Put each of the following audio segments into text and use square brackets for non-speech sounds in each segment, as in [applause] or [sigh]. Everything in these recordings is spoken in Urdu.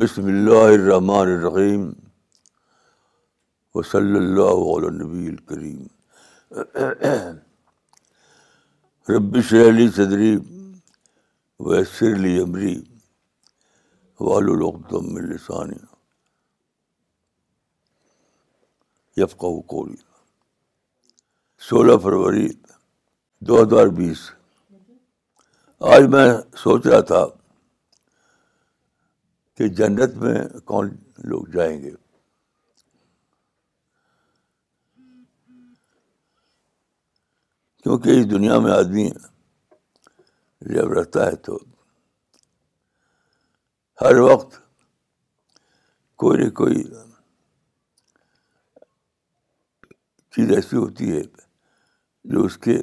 بسم اللہ الرحمن الرحیم وصلی اللہ علیہ نبی الکریم رب شرحلی صدری ویسر علی عمری والدم العدم السانی یفقا قولی سولہ فروری دو ہزار بیس آج میں سوچ رہا تھا کہ جنت میں کون لوگ جائیں گے کیونکہ اس دنیا میں آدمی جب رہتا ہے تو ہر وقت کوئی نہ کوئی چیز ایسی ہوتی ہے جو اس کے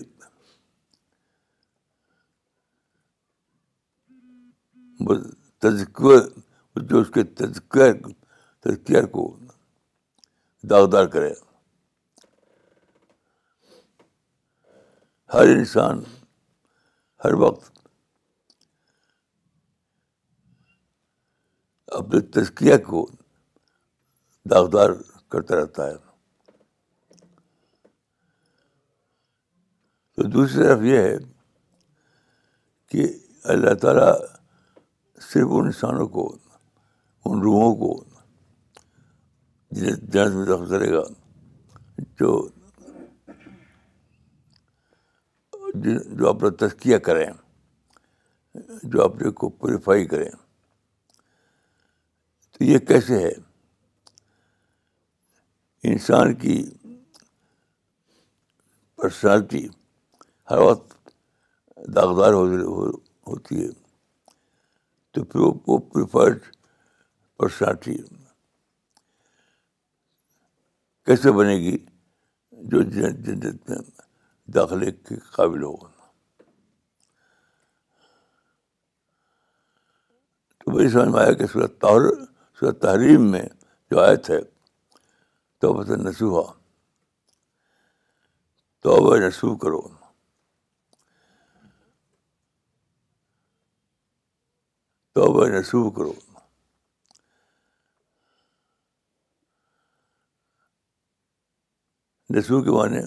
جو اس کے تذکیہ کو داغدار کرے ہر انسان ہر وقت اپنے تزکیہ کو داغدار کرتا رہتا ہے تو دوسری طرف یہ ہے کہ اللہ تعالیٰ صرف انسانوں کو ان روحوں کو جنت میں کرے گا جو جو اپنا تذکیہ کریں جو اپنے کو پوریفائی کریں تو یہ کیسے ہے انسان کی پرسنالٹی ہر وقت داغدار ہوتی ہے تو پھر وہ پیوریفائڈ پرسنالٹی کیسے بنے گی جو جنت میں داخلے کے قابل ہوگا تو بھائی سمجھ میں آیا کہ سورت تحر سورت تحریم میں جو آیت ہے توبۃ نسوحا توبہ نسو کرو توبہ نسو کرو نسو کے معنی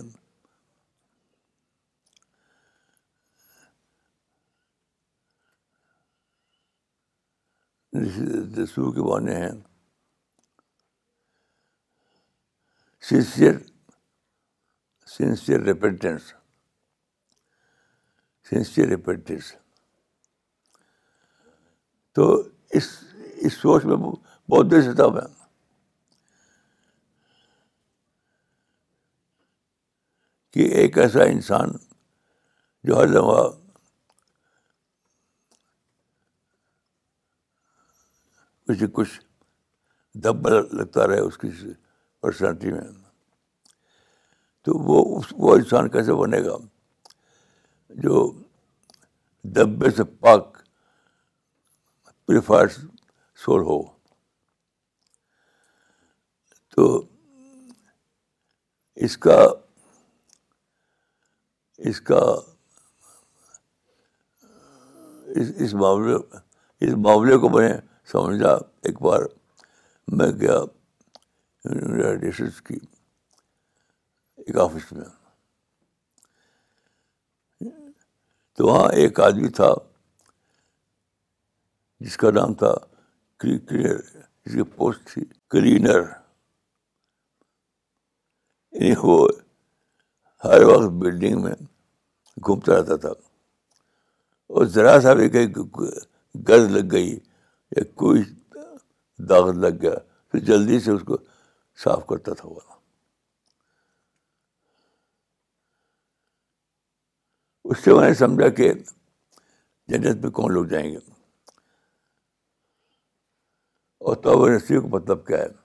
نسو کے معنی ہیں sincere sincere repentance sincere repentance تو اس اس سوچ میں بہت دیر سے تب ہیں کہ ایک ایسا انسان جو ہر لمحہ اسے کچھ دھبا لگتا رہے اس کی پرسنالٹی میں تو وہ اس وہ انسان کیسے بنے گا جو دبے سے پاک ہو تو اس کا اس کا اس معاملے اس معاملے کو میں سمجھا ایک بار میں گیا یونیٹیڈ کی ایک آفس میں تو وہاں ایک آدمی تھا جس کا نام تھا کلینر جس کی پوسٹ تھی کلینر یعنی وہ ہر وقت بلڈنگ میں گھومتا رہتا تھا اور ذرا سا بھی کہیں گز لگ گئی یا کوئی داغ لگ گیا تو جلدی سے اس کو صاف کرتا تھا وہ اس سے میں نے سمجھا کہ جنت میں کون لوگ جائیں گے اور تو نصیب کا مطلب کیا ہے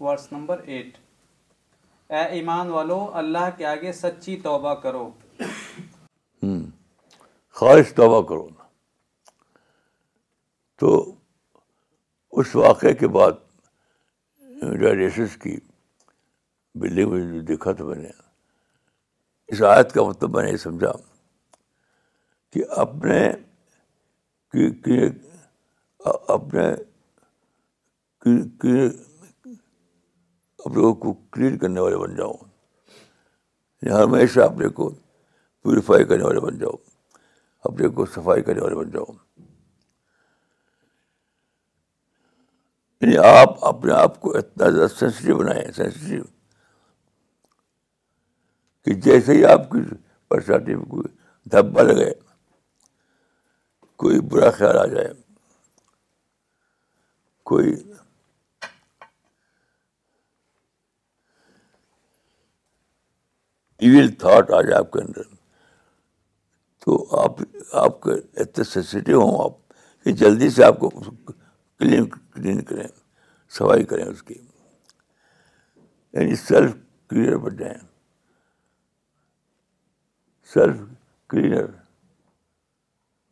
ورس نمبر ایٹ اے ایمان والو اللہ کے آگے سچی توبہ کرو خواہش توبہ کرو نا تو اس واقعے کے بعد ڈائجیسس کی بلی میں جو دیکھا تھا میں نے اس آیت کا مطلب میں نے یہ سمجھا کہ اپنے کی اپنے اپنے لوگوں کو کلیئر کرنے والے بن جاؤں یعنی ہمیشہ اپنے کو پیوریفائی کرنے والے بن جاؤ اپنے کو صفائی کرنے والے بن جاؤ یعنی آپ اپنے آپ کو اتنا زیادہ سینسٹیو بنائیں سینسٹیو کہ جیسے ہی آپ کی پرسنالٹی میں کوئی دھبا لگے کوئی برا خیال آ جائے کوئی ایون تھاٹ آ جائے آپ کے اندر تو آپ آپ کے اتنے سینسیٹیو ہوں آپ کہ جلدی سے آپ کو کلین کلین کریں صفائی کریں اس کی یعنی سیلف کلینر بن جائیں سیلف کلینر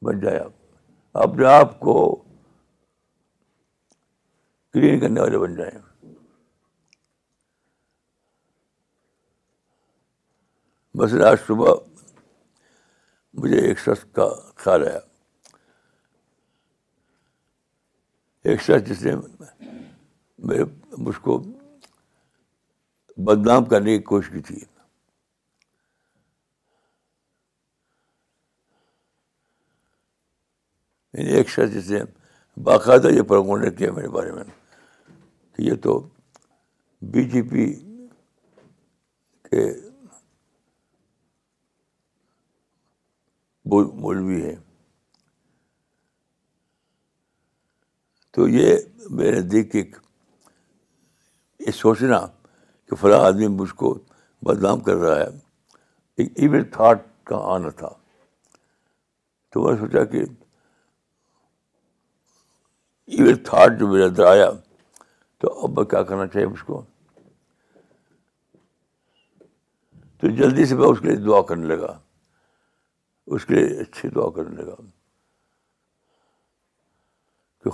بن جائیں آپ اپنے آپ کو کلین کرنے والے بن جائیں بس آج صبح مجھے ایک شخص کا خیال آیا ایک شخص جس نے میرے مجھ کو بدنام کرنے کی کوشش کی تھی یعنی ایک شخص جس نے باقاعدہ یہ کیا میرے بارے میں کہ یہ تو بی جے پی کے مولوی ہیں تو یہ میرے نزدیک ایک یہ سوچنا کہ فلاں آدمی مجھ کو بدنام کر رہا ہے ایک ایون تھاٹ کا آنا تھا تو میں سوچا کہ ایون تھاٹ جو میرے اندر آیا تو اب میں کیا کرنا چاہیے مجھ کو تو جلدی سے میں اس کے لیے دعا کرنے لگا اس کے لیے اچھی دعا کرنے کا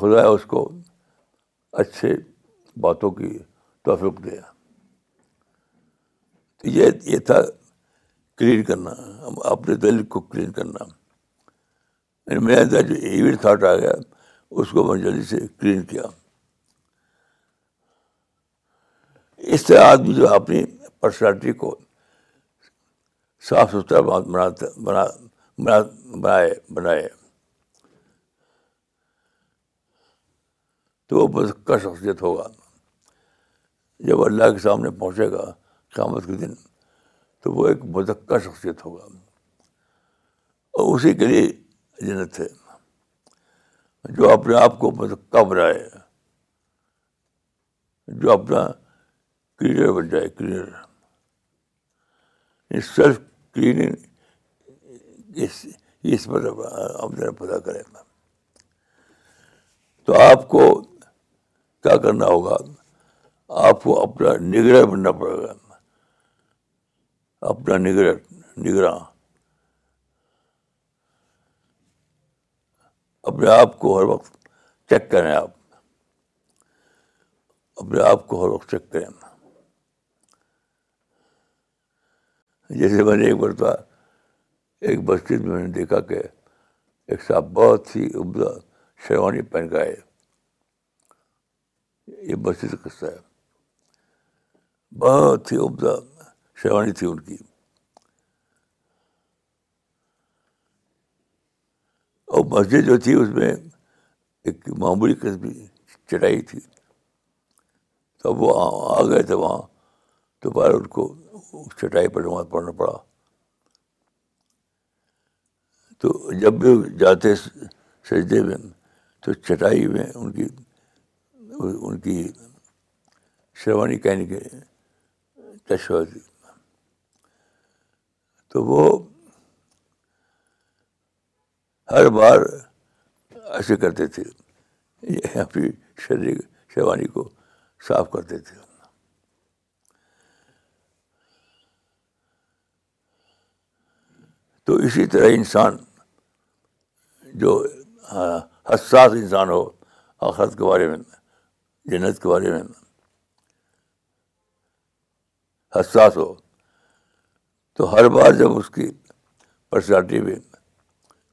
خدا اس کو اچھے باتوں کی توفیق دیا یہ یہ تھا کلین کرنا اپنے دل کو کلین کرنا یعنی میرے اندر جو ایون تھاٹ آ گیا اس کو میں جلدی سے کلین کیا اس طرح آدمی جو اپنی پرسنالٹی کو صاف ستھرا بناتا بنا بنائے بنائے تو وہ کا شخصیت ہوگا جب اللہ کے سامنے پہنچے گا شامت کے دن تو وہ ایک مذکہ شخصیت ہوگا اور اسی کے لیے جنت ہے جو اپنے آپ کو مذکہ بنائے جو اپنا کلیئر بن جائے کلیئر سیلف کلیننگ اس اس آمدن پیدا کرے گا تو آپ کو کیا کرنا ہوگا آپ کو اپنا نگرہ بننا پڑے گا اپنا اپنے آپ کو ہر وقت چیک کریں آپ اپنے آپ کو ہر وقت چیک کریں جیسے میں نے ایک بار تھا ایک مسجد میں نے دیکھا کہ ایک صاحب بہت ہی عمدہ شیروانی پہن گائے یہ مسجد کا قصہ ہے بہت ہی عمدہ شیروانی تھی ان کی اور مسجد جو تھی اس میں ایک معمولی قسم کی چٹائی تھی تب وہ آ گئے تھے وہاں دوبارہ ان کو چٹائی پر نماز پڑھنا پڑا تو جب بھی جاتے سجدے میں تو چٹائی میں ان کی ان کی شروانی کہنے کے تو وہ ہر بار ایسے کرتے تھے اپنی شریر شیروانی کو صاف کرتے تھے تو اسی طرح انسان جو حساس انسان ہو آخرت کے بارے میں جنت کے بارے میں حساس ہو تو ہر بار جب اس کی پرسنالٹی میں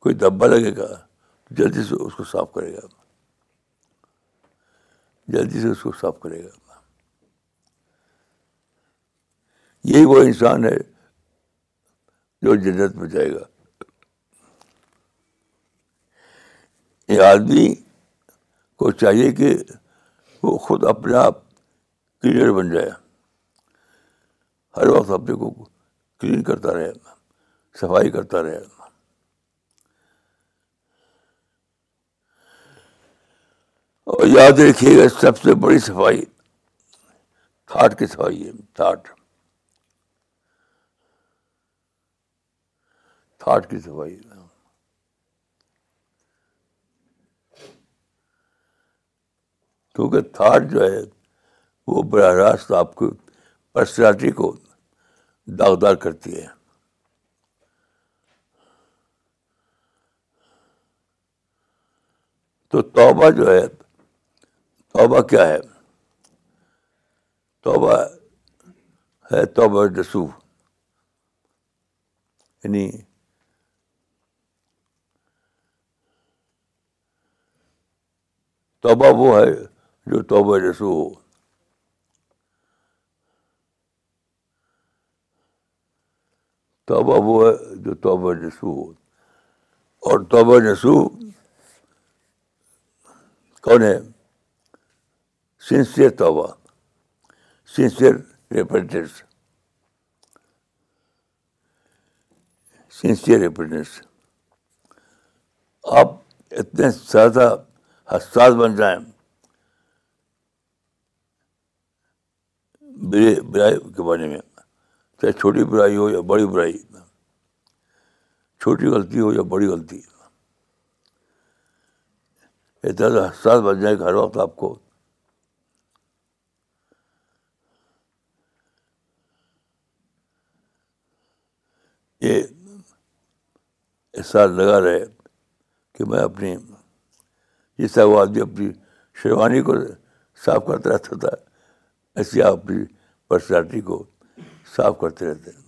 کوئی دبا لگے گا تو جلدی سے اس کو صاف کرے گا جلدی سے اس کو صاف کرے گا یہی وہ انسان ہے جو جنت میں جائے گا یہ آدمی کو چاہیے کہ وہ خود اپنے آپ کلیئر بن جائے ہر وقت اپنے کو کلین کرتا رہے صفائی کرتا رہے اور یاد رکھیے گا سب سے بڑی صفائی تھاٹ کی صفائی ہے تھاٹ تھاٹ کی صفائی کیونکہ تھاٹ جو ہے وہ براہ راست آپ کی پرسنالٹی کو داغدار کرتی ہے تو توبہ جو ہے توبہ کیا ہے توبہ ہے توبہ رسو یعنی توبہ وہ ہے جو توبہ رسو ہو توبہ وہ ہے جو توبہ رسو ہو اور توبہ رسو کون ہے سنسیئر توبہ سنسیئر ریپرٹنس سنسیئر ریپرٹنس آپ اتنے زیادہ حساس بن جائیں برائی کے بارے میں چاہے چھوٹی برائی ہو یا بڑی برائی چھوٹی غلطی ہو یا بڑی غلطی حساب حساس بن جائے گا ہر وقت آپ کو یہ احساس لگا رہے کہ میں اپنی جس طرح وہ آدمی اپنی شیروانی کو صاف کرتا رہتا تھا ایسی آپ کی پرسنالٹی کو صاف کرتے رہتے ہیں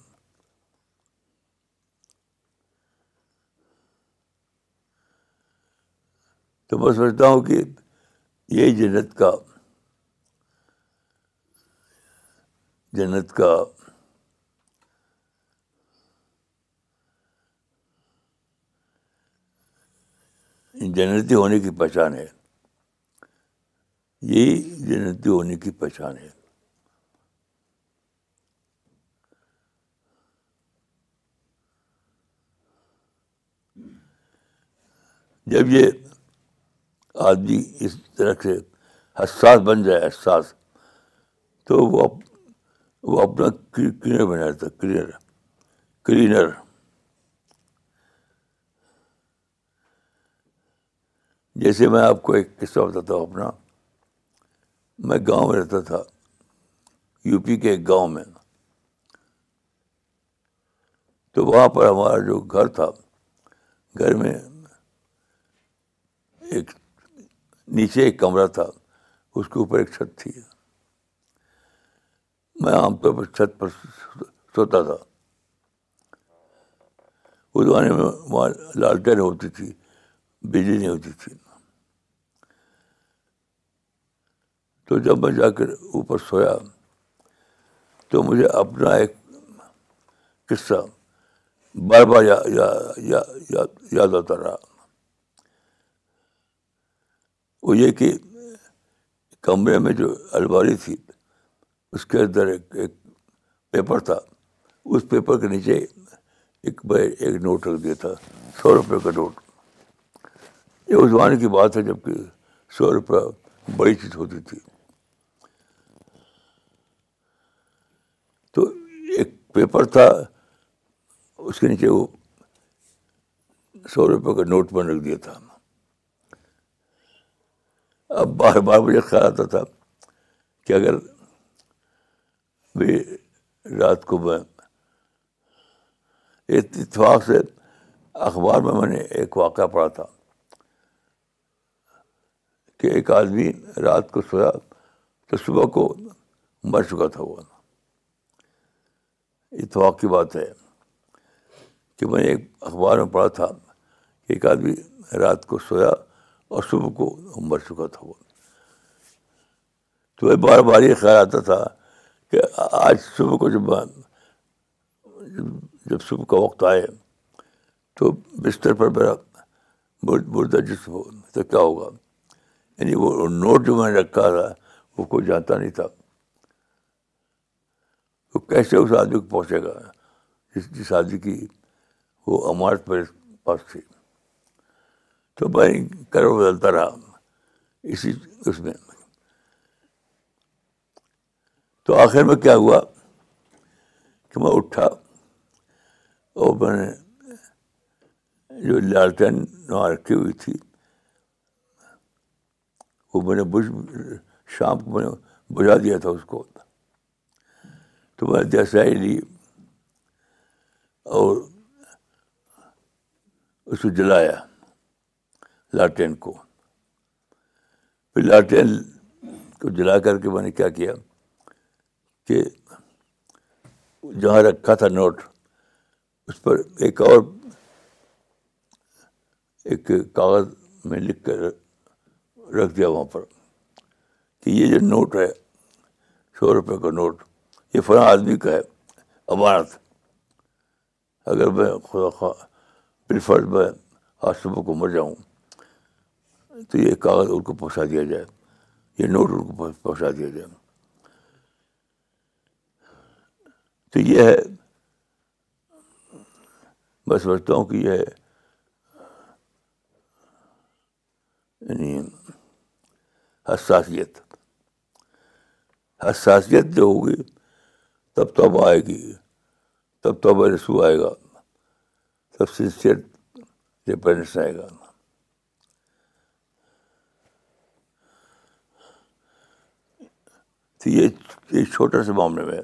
تو میں سمجھتا ہوں کہ یہ جنت کا جنت کا جنتی ہونے کی پہچان ہے یہی جنتی ہونے کی پہچان ہے جب یہ آدمی اس طرح سے حساس بن جائے حساس تو وہ اپنا کلینر بنا کلینر کلینر جیسے میں آپ کو ایک قصہ بتاتا ہوں اپنا میں گاؤں میں رہتا تھا یو پی کے ایک گاؤں میں تو وہاں پر ہمارا جو گھر تھا گھر میں ایک نیچے ایک کمرہ تھا اس کے اوپر ایک چھت تھی میں عام طور پر چھت پر سوتا تھا اس زمانے میں وہاں لالٹین ہوتی تھی بجلی نہیں ہوتی تھی تو جب میں جا کر اوپر سویا تو مجھے اپنا ایک قصہ بار بار یاد آتا رہا وہ یہ کہ کمرے میں جو الماری تھی اس کے اندر ایک ایک پیپر تھا اس پیپر کے نیچے ایک بار ایک نوٹ رکھ دیا تھا سو روپے کا نوٹ یہ اس زمانے کی بات ہے جب کہ سو روپیہ بڑی چیز ہوتی تھی پیپر تھا اس کے نیچے وہ سو روپئے کا نوٹ بن رکھ دیا تھا اب بار بار مجھے خیال آتا تھا کہ اگر بھی رات کو میں اتفاق سے اخبار میں میں نے ایک واقعہ پڑھا تھا کہ ایک آدمی رات کو سویا تو صبح کو مر چکا تھا وہ اتفاق کی بات ہے کہ میں ایک اخبار میں پڑھا تھا کہ ایک آدمی رات کو سویا اور صبح کو مر چکا تھا وہ تو یہ بار بار یہ خیال آتا تھا کہ آج صبح کو جب جب صبح کا وقت آئے تو بستر پر میرا بر جسم ہو تو کیا ہوگا یعنی وہ نوٹ جو میں نے رکھا تھا وہ کوئی جانتا نہیں تھا وہ کیسے اس آدمی کو پہنچے گا جس جس آدمی کی وہ امارت پر پاس تھی تو بھائی کرو بدلتا رہا اسی اس میں تو آخر میں کیا ہوا کہ میں اٹھا اور میں نے جو لالٹین وہاں رکھی ہوئی تھی وہ میں نے بج شام کو میں نے بجھا دیا تھا اس کو تو میں ہی لی اور اس کو جلایا لاٹین کو پھر لاٹین کو جلا کر کے میں نے کیا کیا کہ جہاں رکھا تھا نوٹ اس پر ایک اور ایک کاغذ میں لکھ کر رکھ دیا وہاں پر کہ یہ جو نوٹ ہے سو روپے کا نوٹ یہ فلاں آدمی کا ہے عمارت اگر میں خدا خواہ بالفرض میں آج صبح کو مر جاؤں تو یہ کاغذ ان کو پہنچا دیا جائے یہ نوٹ ان کو پہنچا دیا جائے تو یہ ہے میں سمجھتا ہوں کہ یہ یعنی حساسیت حساسیت جو ہوگی تب توبہ آئے گی تب توبہ رسو آئے گا تب سنسیئر ریپرنس آئے گا تو یہ چھوٹا سا معاملے میں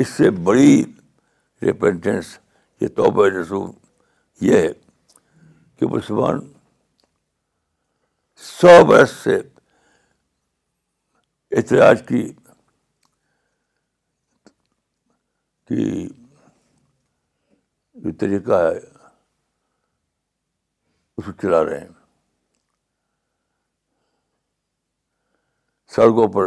اس سے بڑی ریپینٹنس یہ توبہ رسو یہ ہے کہ مسلمان سو برس سے احتجاج کی کہ جو طریقہ ہے اس کو چلا رہے ہیں سڑکوں پر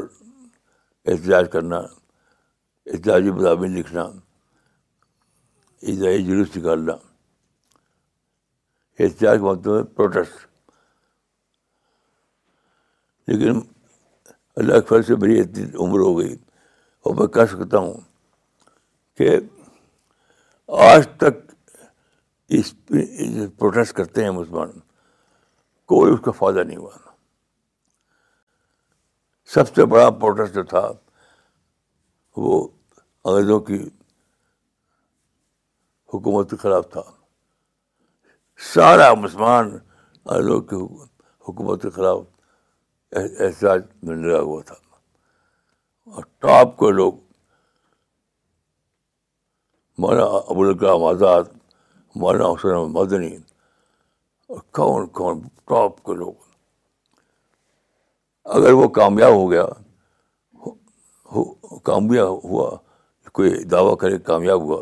احتجاج کرنا احتجاجی مضامین لکھنا احتجاج جلوس نکالنا احتجاج کا مطلب ہے پروٹیسٹ لیکن اللہ اخبار سے میری اتنی عمر ہو گئی اور میں کہہ سکتا ہوں کہ آج تک اس پروٹیسٹ کرتے ہیں مسلمان کوئی اس کا فائدہ نہیں ہوا سب سے بڑا پروٹیسٹ جو تھا وہ انگریزوں کی حکومت کے خلاف تھا سارا مسلمان انگریزوں کی حکومت کے خلاف احساس میں لگا ہوا تھا اور ٹاپ کے لوگ مولانا ابوالکلام آزاد مولانا حسین مدنی اور کون کون ٹاپ کے لوگ اگر وہ کامیاب ہو گیا کامیاب ہوا کوئی دعویٰ کرے کامیاب ہوا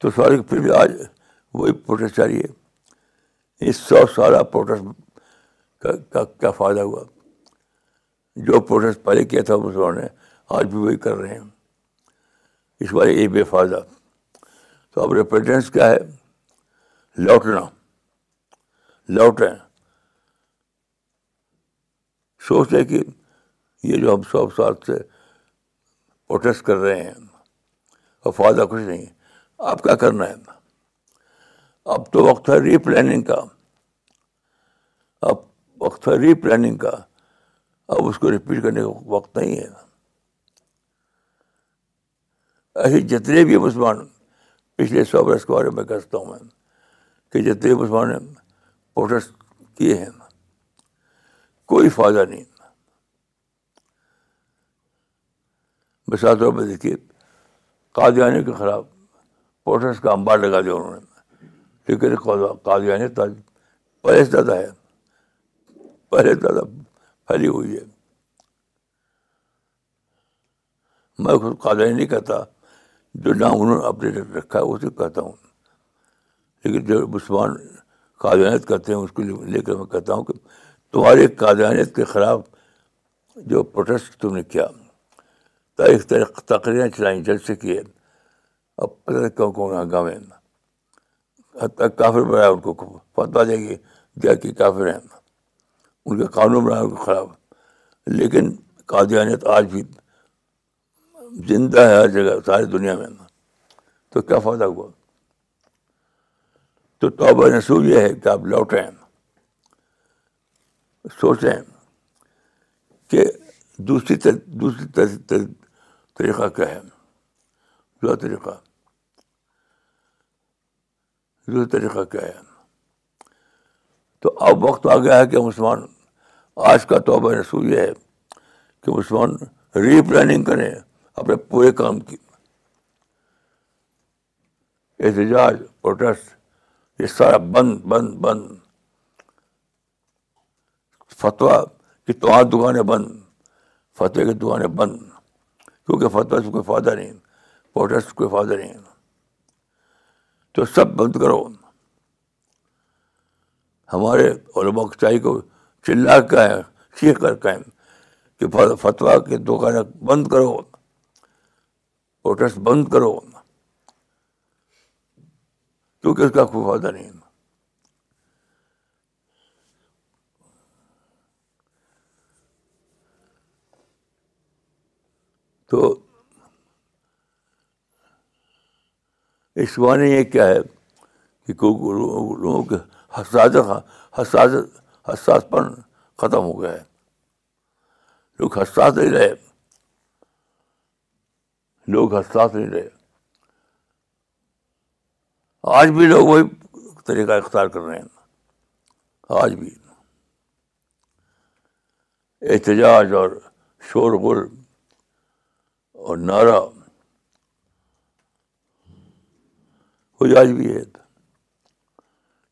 تو سارے پھر بھی آج وہی جاری چاہیے اس سو سارا پروٹیسٹ کا کیا فائدہ ہوا جو پروٹیسٹ پہلے کیا تھا مسلمان نے آج بھی وہی کر رہے ہیں اس بارے یہ بے فائدہ تو اب ریپیڈینس کیا ہے لوٹنا لوٹیں سوچیں کہ یہ جو ہم سب ساتھ سے پروٹیسٹ کر رہے ہیں اور فائدہ کچھ نہیں اب کیا کرنا ہے اب تو وقت ہے ری پلاننگ کا اب وقت ہے ری پلاننگ کا اب اس کو ریپیٹ کرنے کا وقت نہیں ہے ایسے جتنے بھی مسلمان اس لیے سو برس کے بارے میں کہتا ہوں میں کہ جتنے مسلمان پروٹیسٹ کیے ہیں کوئی فائدہ نہیں مثال طور پہ دیکھیے قادیانی کے خلاف پروٹیسٹ کا انبار لگا دیا انہوں نے لیکن تاج پہلے سے زیادہ ہے پہلے سے زیادہ پھیلی ہوئی ہے میں خود قادیانی نہیں کہتا جو نام انہوں نے اپنے رکھا ہے اسے کہتا ہوں لیکن جو مسلمان قادیانیت کرتے ہیں اس کو لے کر میں کہتا ہوں کہ تمہارے قادیانیت کے خلاف جو پروٹیسٹ تم نے کیا تاریخ تاریخ تقریریں چلائیں جلد سے کیے اب پتہ کون ہے حتیٰ کافر بنایا ان کو فتوا دیں گے دیا کہ کافر ہیں ان کے قانون بنایا ان کے خلاف لیکن قادیانیت آج بھی زندہ ہے ہر جگہ ساری دنیا میں تو کیا فائدہ ہوا تو توبہ نسو یہ ہے کہ آپ لوٹیں سوچیں کہ دوسری دوسری طریقہ کیا ہے دوسرا طریقہ دوسرا طریقہ کیا ہے تو اب وقت آ گیا ہے کہ مسلمان آج کا توبہ نصوب یہ ہے کہ مسلمان ری پلاننگ کریں اپنے پورے کام کی احتجاج پروٹیسٹ یہ سارا بند بند بند فتویٰ کی تو دکانیں بند فتح کی دکانیں بند کیونکہ فتویٰ سے کوئی فائدہ نہیں پروٹیسٹ کوئی فائدہ نہیں تو سب بند کرو ہمارے علما اچائی کو کے ہیں شیخ کر کے فتویٰ کی دکانیں بند کرو پروٹیسٹ بند کرو کیونکہ اس کا کوئی فائدہ نہیں تو اس معنی یہ کیا ہے کہ لوگوں کے حساس حساس حساس پن ختم ہو گیا ہے لوگ حساس نہیں رہے لوگ حساس نہیں رہے آج بھی لوگ وہی طریقہ اختیار کر رہے ہیں آج بھی احتجاج اور شور غل اور نعرہ کوئی آج بھی ہے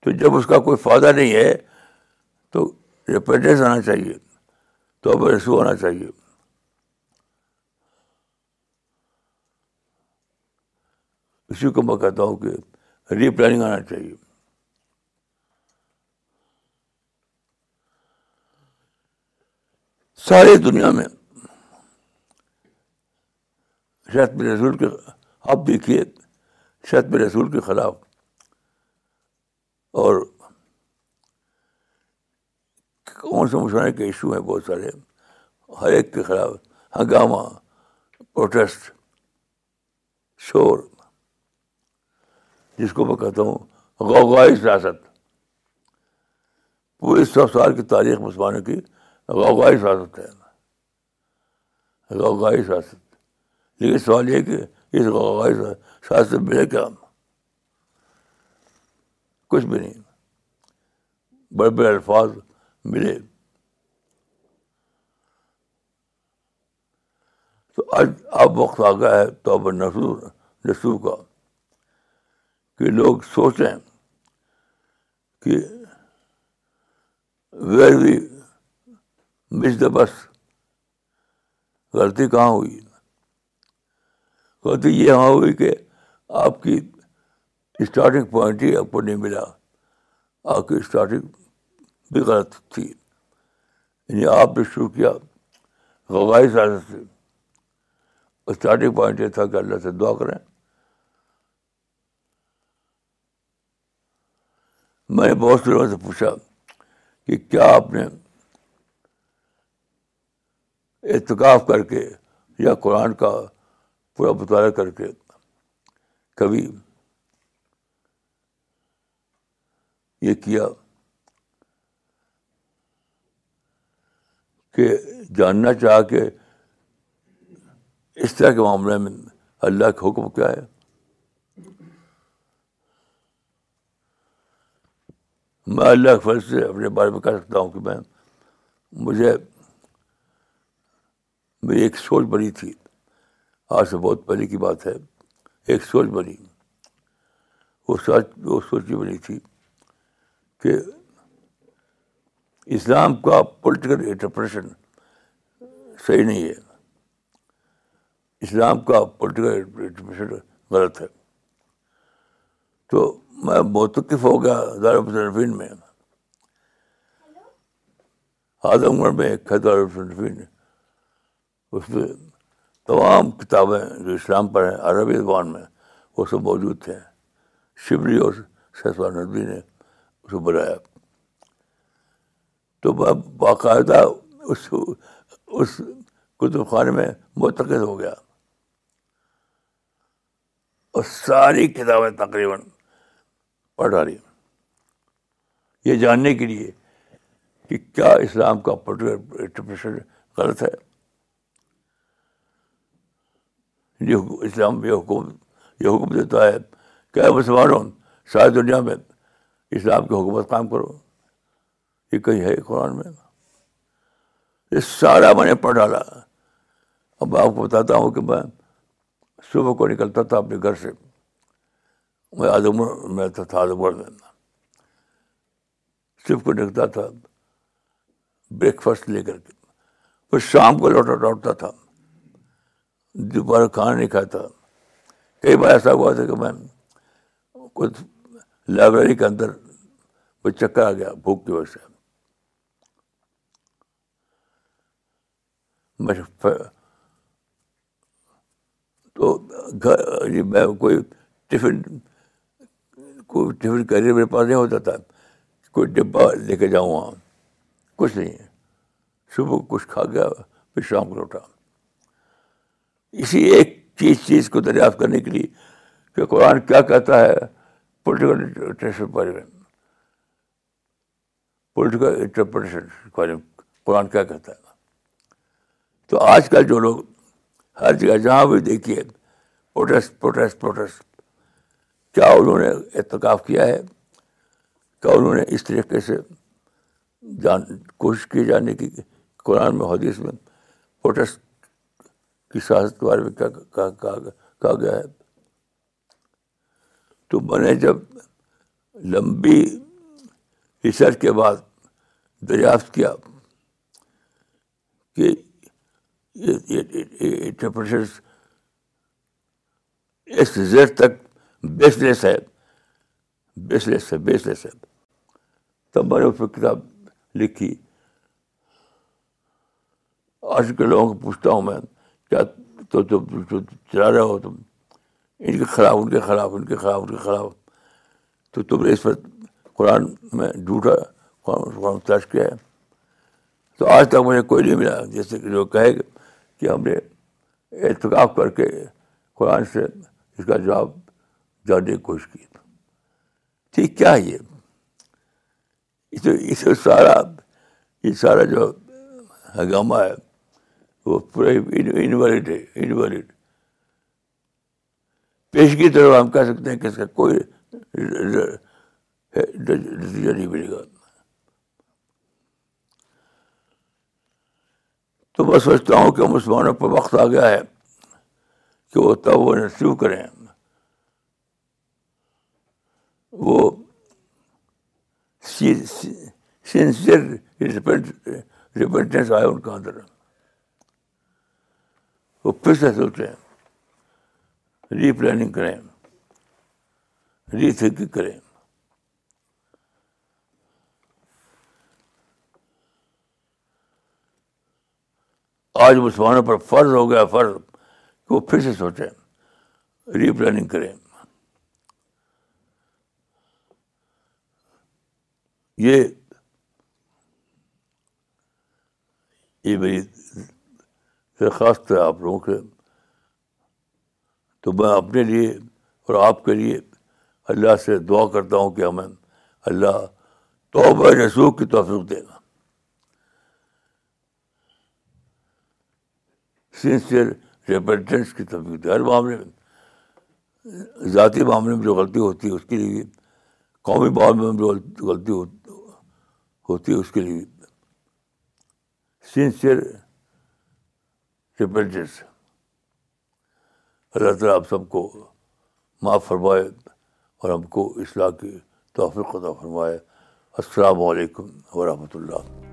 تو جب اس کا کوئی فائدہ نہیں ہے تو ریپینڈنس آنا چاہیے تو اب رسو آنا چاہیے اسی کو میں کہتا ہوں کہ ری پلاننگ آنا چاہیے ساری دنیا میں شہد میں رسول کے آپ دیکھیے شہد میں رسول کے خلاف اور کون سے کے ایشو ہیں بہت سارے ہر ایک کے خلاف ہنگامہ پروٹیسٹ شور جس کو میں کہتا ہوں غوغائی سیاست پورے سو سال کی تاریخ مسلمانوں کی غوغائی سیاست ہے غوغائی سیاست لیکن سوال یہ کہ اس غوغائی سے ملے کیا کچھ بھی نہیں بڑے بڑے الفاظ ملے تو آج اب وقت آ گیا ہے تو اب نسور نسو کا کہ لوگ سوچیں کہ where we miss the bus غلطی کہاں ہوئی غلطی یہ ہاں ہوئی کہ آپ کی اسٹارٹنگ پوائنٹ ہی آپ کو نہیں ملا آپ کی اسٹارٹنگ بھی غلط تھی یعنی آپ نے شروع کیا غوائی سے اسٹارٹنگ پوائنٹ یہ تھا کہ اللہ سے دعا کریں میں نے بہت سے لوگوں سے پوچھا کہ کیا آپ نے اعتکاف کر کے یا قرآن کا پورا مطالعہ کر کے کبھی یہ کیا کہ جاننا چاہ کہ اس طرح کے معاملے میں اللہ کے حکم کیا ہے میں اللہ اکبر سے اپنے بارے میں کہہ سکتا ہوں کہ میں مجھے میری ایک سوچ بنی تھی آج سے بہت پہلے کی بات ہے ایک سوچ بنی وہ سوچ وہ سوچ یہ بنی تھی کہ اسلام کا پولیٹیکل انٹرپریشن صحیح نہیں ہے اسلام کا پولیٹیکل انٹرپریشن غلط ہے تو میں متقف ہو گیا دارالفین میں اعظم گڑھ میں ایک ہے دارالفین اس میں تمام کتابیں جو اسلام پر ہیں عربی زبان میں وہ سب موجود تھے شبری اور سیسوان ندوی نے اس کو تو تو باقاعدہ اس اس کتب خانے میں متقل ہو گیا اور ساری کتابیں تقریباً پڑھ ڈالی یہ جاننے کے لیے کہ کیا اسلام کا پرٹیکولر انٹرپریشن غلط ہے یہ اسلام یہ حکم دیتا ہے کیا مسلمانوں ساری دنیا میں اسلام کی حکومت کام کرو یہ کہیں ہے قرآن میں یہ سارا میں نے پڑھ ڈالا اب میں آپ کو بتاتا ہوں کہ میں صبح کو نکلتا تھا اپنے گھر سے میں آدم میں تو تھا آدم میں صرف کو نکلتا تھا بریک فاسٹ لے کر کے پھر شام کو لوٹا لوٹتا تھا دوپہر کھانا نہیں کھاتا کئی بار ایسا ہوا تھا کہ میں کچھ لائبریری کے اندر وہ چکر آ گیا بھوک کی وجہ سے میں تو گھر جی میں کوئی ٹفن کوئی کیریئر میرے پاس نہیں ہوتا تھا کوئی ڈبہ لے کے جاؤں وہاں کچھ نہیں صبح کچھ کھا گیا پھر شام کو لوٹا اسی ایک چیز چیز کو دریافت کرنے کے لیے کہ قرآن کیا کہتا ہے پولیٹیکل میں پولیٹیکل انٹرپریٹیشن قرآن کیا کہتا ہے تو آج کل جو لوگ ہر جگہ جہاں بھی دیکھیے پروٹیسٹ پروٹیسٹ پروٹیسٹ کیا انہوں نے اعتکاف کیا ہے کیا انہوں نے اس طریقے سے جان کوشش کی جانے کی قرآن میں حدیث میں پوٹس کی سیاست کے بارے میں کیا کہا گیا ہے تو میں نے جب لمبی ریسرچ کے بعد دریافت کیا کہ تک بیس بیس لیس لیس ہے ہے بیس لیس ہے تب میں نے اس پہ کتاب لکھی آج کے لوگوں کو پوچھتا ہوں میں کیا تو چلا رہے ہو تم ان کے خلاف ان کے خلاف ان کے خلاف ان کے خلاف تو تم نے اس پر قرآن میں جھوٹا قرآن تلاش کیا ہے تو آج تک مجھے کوئی نہیں ملا جیسے کہ جو کہے کہ ہم نے اعتکاف کر کے قرآن سے اس کا جواب جاننے کی کوشش کی ٹھیک کیا ہے یہ تو سارا یہ سارا جو ہنگامہ ہے وہ انویلڈ انویلڈ ہے پیشگی طور پر ہم کہہ سکتے ہیں کہ اس کا کوئی ڈسیزن نہیں ملے گا تو میں سوچتا ہوں کہ مسلمانوں پر وقت آ گیا ہے کہ وہ تب وہ شروع کریں وہ سنسیئر ریپینٹنس آئے ان کا اندر وہ پھر سے سوچیں پلاننگ کریں ری تھنکنگ کریں آج مسلمانوں پر فرض ہو گیا فرض وہ پھر سے سوچیں ری پلاننگ کریں یہ میری درخواست ہے آپ لوگوں کے تو میں اپنے لیے اور آپ کے لیے اللہ سے دعا کرتا ہوں کہ ہمیں اللہ توبہ رسوخ کی توفیق دے گا سنسیئر ریپنٹنس کی توفیق دے ہر معاملے میں ذاتی معاملے میں جو غلطی ہوتی ہے اس کے لیے قومی معاملے میں جو غلطی ہوتی ہوتی ہے اس کے لیے سنسیئر ریپینٹنس اللہ تعالیٰ آپ سب کو معاف فرمائے اور ہم کو اصلاح کی توفیق عطا فرمائے السلام علیکم ورحمۃ اللہ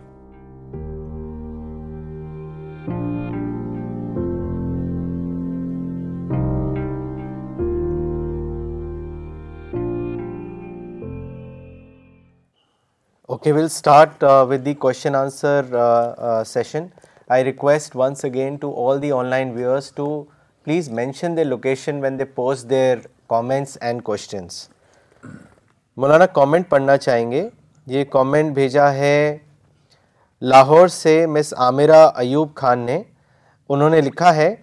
okay will start with the question answer session I request once again to all the online viewers to please mention the location when they post their comments and questions Maulana comment پڑھنا چاہیں گے یہ کامنٹ بھیجا ہے لاہور سے مس عامرہ ایوب خان نے انہوں نے لکھا ہے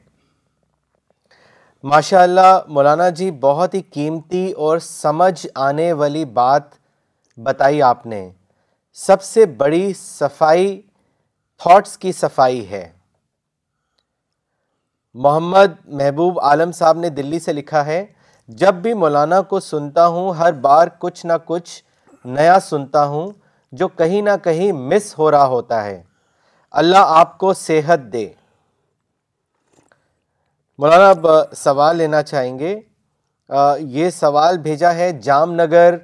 ماشاء اللہ مولانا جی بہت ہی قیمتی اور سمجھ آنے والی بات بتائی آپ نے سب سے بڑی صفائی تھاٹس کی صفائی ہے محمد محبوب عالم صاحب نے دلی سے لکھا ہے جب بھی مولانا کو سنتا ہوں ہر بار کچھ نہ کچھ نیا سنتا ہوں جو کہیں نہ کہیں مس ہو رہا ہوتا ہے اللہ آپ کو صحت دے مولانا اب سوال لینا چاہیں گے یہ سوال بھیجا ہے جام نگر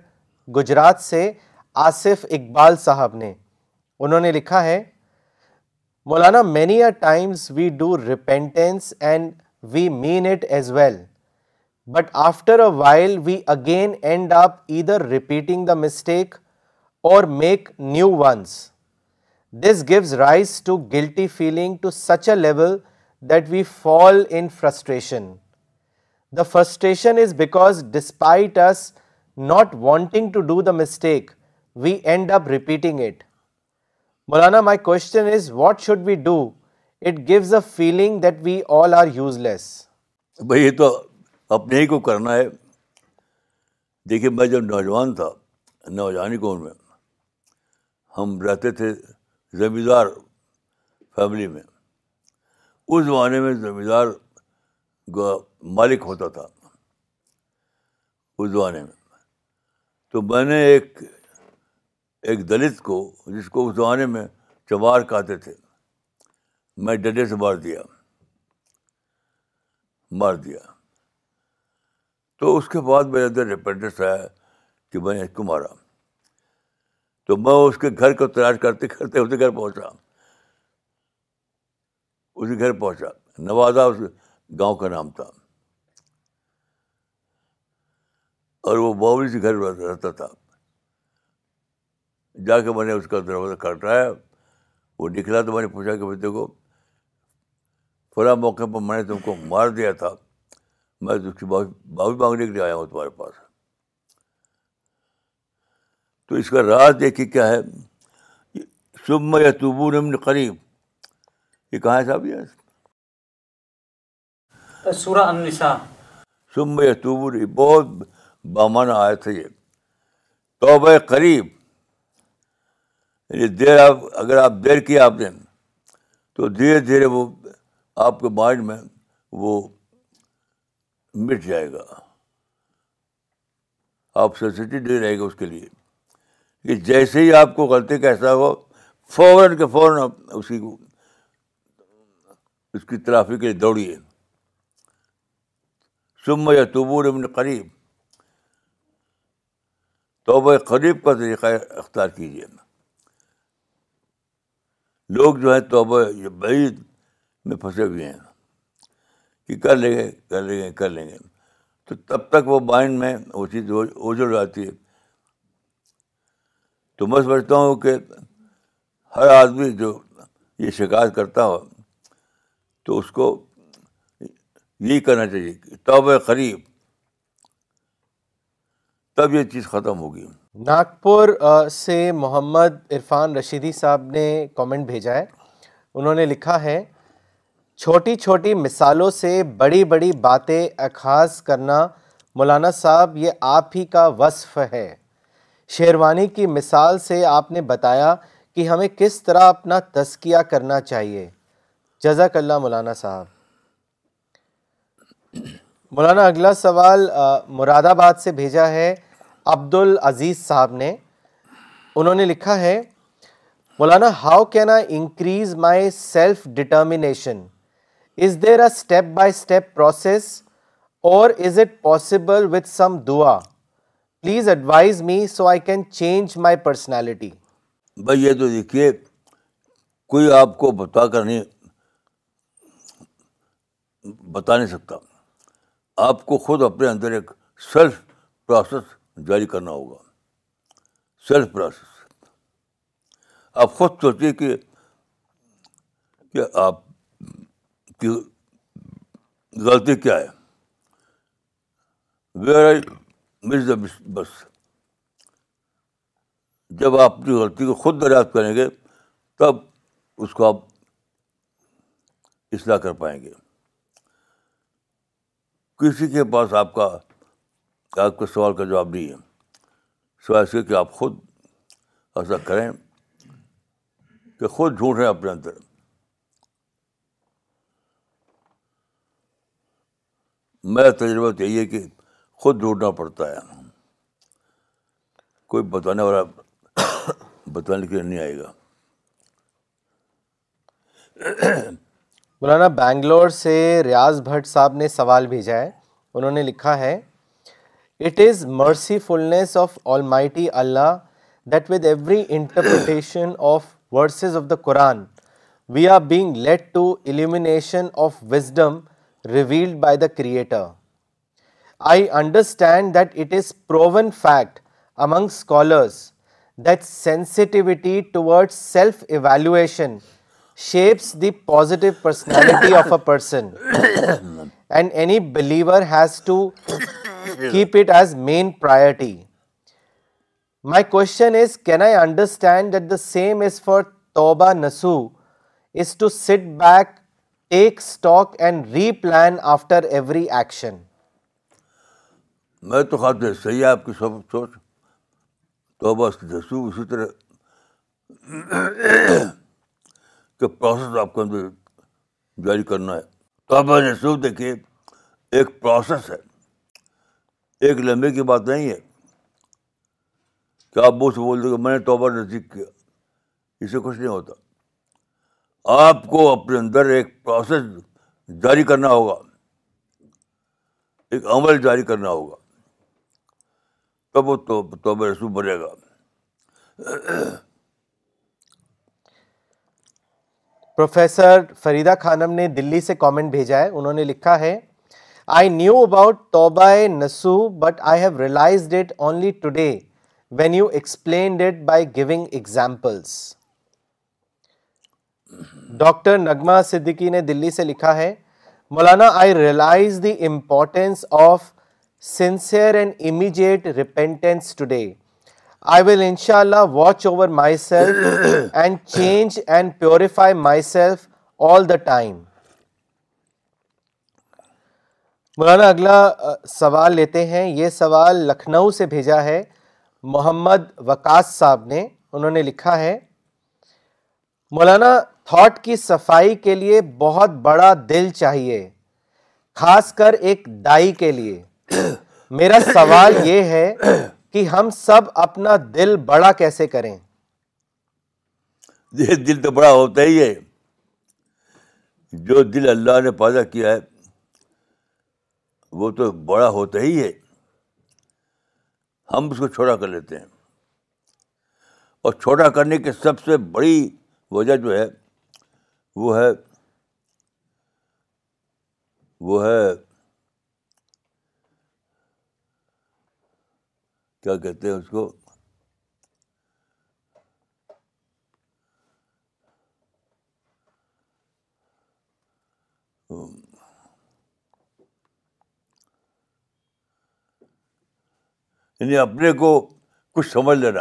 گجرات سے آصف اقبال صاحب نے انہوں نے لکھا ہے Maulana many are times we do repentance and we mean it as well but after a while we again end up either repeating the mistake or make new ones this gives rise to guilty feeling to such a level that we fall in frustration the frustration is because despite us not wanting to do the mistake we end up repeating it Maulana my question is what should we do it gives a feeling that we all are useless بھائی یہ تو اپنے ہی کو کرنا ہے دیکھیے میں جب نوجوان تھا نوجوان کون میں ہم رہتے تھے زمیندار فیملی میں اس زمانے میں زمیندار مالک ہوتا تھا اس زمانے میں تو میں نے ایک ایک دلت کو جس کو اس زمانے میں چمار کہتے تھے میں ڈڈے سے مار دیا مار دیا تو اس کے بعد میرے اندر ریپینڈنس آیا کہ میں نے اس کو مارا تو میں اس کے گھر کو تلاش کرتے کرتے اسے گھر پہنچا اسے گھر پہنچا نوازا اس گاؤں کا نام تھا اور وہ سے گھر رہتا تھا جا کے میں نے اس کا دروازہ کٹایا وہ نکلا تو میں نے پوچھا کہ بچے کو فرا موقع پر میں نے تم کو مار دیا تھا میں اس کی بہت بھاوی مانگنے کے لیے آیا ہوں تمہارے پاس تو اس کا راز دیکھیے کیا ہے شم یا قریب یہ کہاں ہے صاحب یہ یا تبو بہت بامانہ آیا تھا یہ توبہ قریب یعنی دیر آپ اگر آپ دیر کیا آپ نے تو دھیرے دھیرے وہ آپ کے مائنڈ میں وہ مٹ جائے گا آپ سینسٹیو نہیں رہے گا اس کے لیے کہ جیسے ہی آپ کو غلطی کا احساس ہو فوراً کے فوراً اسی اس کی ترافی کے لیے دوڑیے سم یا تبور امن قریب توبہ قریب کا طریقہ اختیار کیجیے لوگ جو ہے توبہ بعید میں پھنسے ہوئے ہیں کہ کر لیں گے کر لیں گے کر لیں گے تو تب تک وہ مائنڈ میں وہ چیز اوجھل جاتی ہے تو میں سمجھتا ہوں کہ ہر آدمی جو یہ شکایت کرتا ہو تو اس کو یہی کرنا چاہیے کہ قریب تب یہ چیز ختم ہوگی ناگپور سے محمد عرفان رشیدی صاحب نے کومنٹ بھیجا ہے انہوں نے لکھا ہے چھوٹی چھوٹی مثالوں سے بڑی بڑی باتیں اخاص کرنا مولانا صاحب یہ آپ ہی کا وصف ہے شیروانی کی مثال سے آپ نے بتایا کہ ہمیں کس طرح اپنا تذکیہ کرنا چاہیے جزاک اللہ مولانا صاحب مولانا اگلا سوال مراد آباد سے بھیجا ہے عبد العزیز صاحب نے انہوں نے لکھا ہے Maulana how can I increase myself determination is there a step by step process or is it possible with some دعا please advise me so I can change my personality بھائی یہ تو دیکھیے کوئی آپ کو بتا کر نہیں بتا نہیں سکتا آپ کو خود اپنے اندر ایک سیلف پروسیس جاری کرنا ہوگا سیلف پروسیس آپ خود سوچیے کہ آپ کی غلطی کیا ہے ویئر آئی مس دا بس جب آپ اپنی غلطی کو خود دریافت کریں گے تب اس کو آپ اصلاح کر پائیں گے کسی کے پاس آپ کا آپ کے سوال کا جواب نہیں ہے اس کے کہ آپ خود ایسا کریں کہ خود جھوٹ ہیں اپنے اندر میرا تجربہ تو یہی ہے کہ خود جھوٹنا پڑتا ہے کوئی بتانے والا بتانے کے لیے نہیں آئے گا مولانا بنگلور سے ریاض بھٹ صاحب نے سوال بھیجا ہے انہوں نے لکھا ہے It is mercifulness of Almighty Allah that with every interpretation of verses of the Quran, we are being led to illumination of wisdom revealed by the Creator. I understand that it is proven fact among scholars that sensitivity towards self-evaluation shapes the positive personality of a person, [coughs] and any believer has to keep it as main priority my question is can I understand that the same is for توبہ نسو is to sit back take stock and replan after every action میں تو خات صحیح ہے آپ کی سب سوچ توبہ اسی طرح کہ پروسیس آپ کو دیکھیے ایک پروسیس ہے ایک لمبے کی بات نہیں ہے کہ آپ بول دو کہ میں نے توبہ نزدیک کیا اس سے کچھ نہیں ہوتا آپ کو اپنے اندر ایک پروسیس جاری کرنا ہوگا ایک عمل جاری کرنا ہوگا تب وہ توبہ رسو بنے گا پروفیسر فریدہ خانم نے دلی سے کامنٹ بھیجا ہے انہوں نے لکھا ہے آئی نیو اباؤٹ توبہ نسو but I have realised it only today when you explained it by giving examples doctor نغمہ صدیقی نے دلی سے لکھا ہے Maulana I realise the importance of sincere and immediate repentance today I will ان شاء اللہ watch over myself and change and purify myself all the time Maulana اگلا سوال لیتے ہیں یہ سوال لکھنؤ سے بھیجا ہے محمد وکاس صاحب نے انہوں نے لکھا ہے مولانا تھاٹ کی صفائی کے لیے بہت بڑا دل چاہیے خاص کر ایک دائی کے لیے میرا سوال یہ ہے کہ ہم سب اپنا دل بڑا کیسے کریں یہ دل تو بڑا ہوتا ہی ہے جو دل اللہ نے پیدا کیا ہے وہ تو بڑا ہوتا ہی ہے ہم اس کو چھوٹا کر لیتے ہیں اور چھوٹا کرنے کی سب سے بڑی وجہ جو ہے وہ ہے وہ ہے کیا کہتے ہیں اس کو یعنی اپنے کو کچھ سمجھ لینا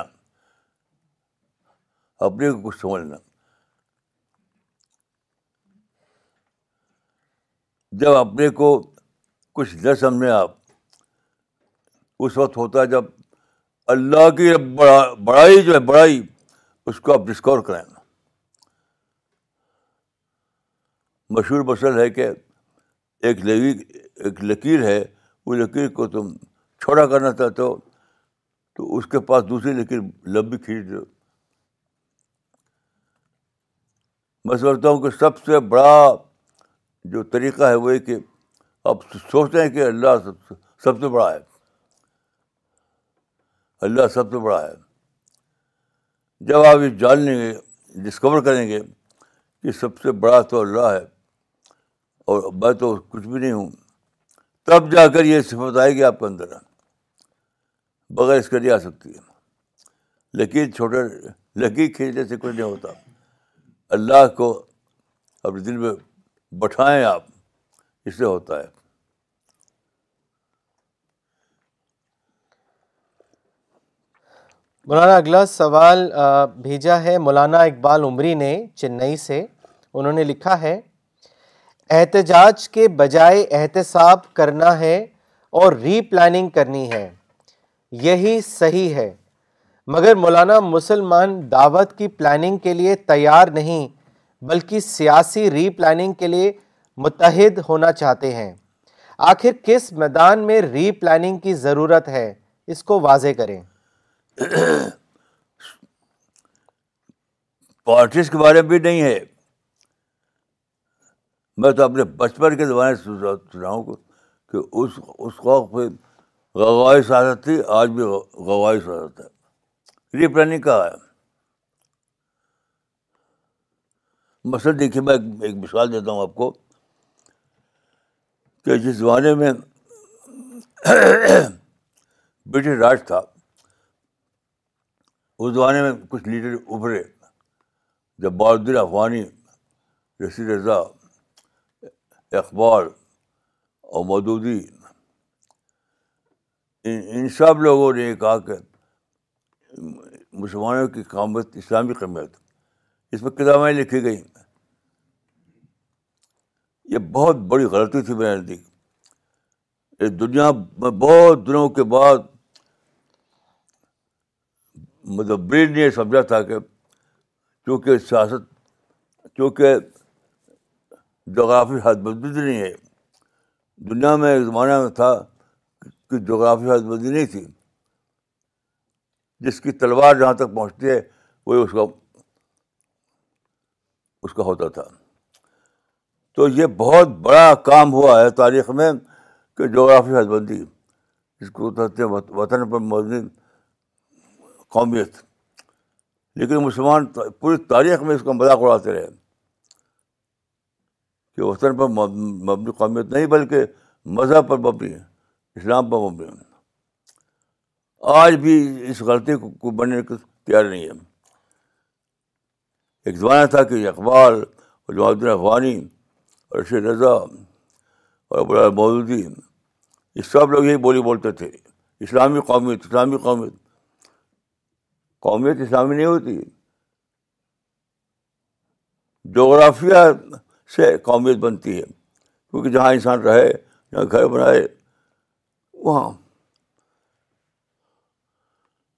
اپنے کو کچھ سمجھ لینا جب اپنے کو کچھ نہ سمجھیں آپ اس وقت ہوتا ہے جب اللہ کی بڑائی جو ہے بڑائی اس کو آپ ڈسکور کریں مشہور مسل ہے کہ ایک ایک لکیر ہے وہ لکیر کو تم چھوڑا کرنا چاہتے ہو تو اس کے پاس دوسری لیکن لمبی کھینچ دو میں سمجھتا ہوں کہ سب سے بڑا جو طریقہ ہے وہ یہ کہ آپ سوچتے ہیں کہ اللہ سب سے سب سے بڑا ہے اللہ سب سے بڑا ہے جب آپ یہ جان لیں گے ڈسکور کریں گے کہ سب سے بڑا تو اللہ ہے اور میں تو کچھ بھی نہیں ہوں تب جا کر یہ صفت آئے گی آپ کے اندر بغیر اس کے نہیں آ سکتی ہے لکیر چھوٹے لکیر کھینچنے سے کچھ نہیں ہوتا اللہ کو اپنے دل میں بٹھائیں آپ اس سے ہوتا ہے مولانا اگلا سوال بھیجا ہے مولانا اقبال عمری نے چنئی سے انہوں نے لکھا ہے احتجاج کے بجائے احتساب کرنا ہے اور ری پلاننگ کرنی ہے یہی صحیح ہے مگر مولانا مسلمان دعوت کی پلاننگ کے لیے تیار نہیں بلکہ سیاسی ری پلاننگ کے لیے متحد ہونا چاہتے ہیں آخر کس میدان میں ری پلاننگ کی ضرورت ہے اس کو واضح کریں پارٹیز [coughs] کے بارے میں بھی نہیں ہے میں تو اپنے بچپن کے زمانے سے سناؤں کہ اس اس کو غوائی حادثت تھی آج بھی غوائی حادثت ہے ری پلاننگ کہا ہے مثلاً دیکھیے میں ایک مثال دیتا ہوں آپ کو کہ جس زمانے میں برٹش [coughs] راج تھا اس زمانے میں کچھ لیڈر ابھرے جب بہادر افغانی رشید رضا اقبال اور مودودی ان سب لوگوں نے کہا کہ مسلمانوں کی اسلامی اس پر کتابیں لکھی گئیں یہ بہت بڑی غلطی تھی میں نے دنیا میں بہت دنوں کے بعد مدبرین نے سمجھا تھا کہ چونکہ سیاست چونکہ جغرافی حد بندی تو نہیں ہے دنیا میں ایک زمانہ میں تھا کہ جغرافی حد بندی نہیں تھی جس کی تلوار جہاں تک پہنچتی ہے وہی اس کا اس کا ہوتا تھا تو یہ بہت بڑا کام ہوا ہے تاریخ میں کہ جغرافی حد بندی جس کو کہتے ہیں وطن پر مبنی قومیت لیکن مسلمان پوری تاریخ میں اس کا مذاق اڑاتے رہے کہ وطن پر مبنی قومیت نہیں بلکہ مذہب پر مبنی ہے اسلام پر مبنی ہے آج بھی اس غلطی کو بننے کو تیار نہیں ہے ایک زمانہ تھا کہ اقبال اور جماعت افغانی اور رشید رضا اور ابو مودودی یہ سب لوگ یہی بولی بولتے تھے اسلامی قومیت اسلامی قومیت قومیت اسلامی نہیں ہوتی جغرافیہ سے قومیت بنتی ہے کیونکہ جہاں انسان رہے جہاں گھر بنائے وہاں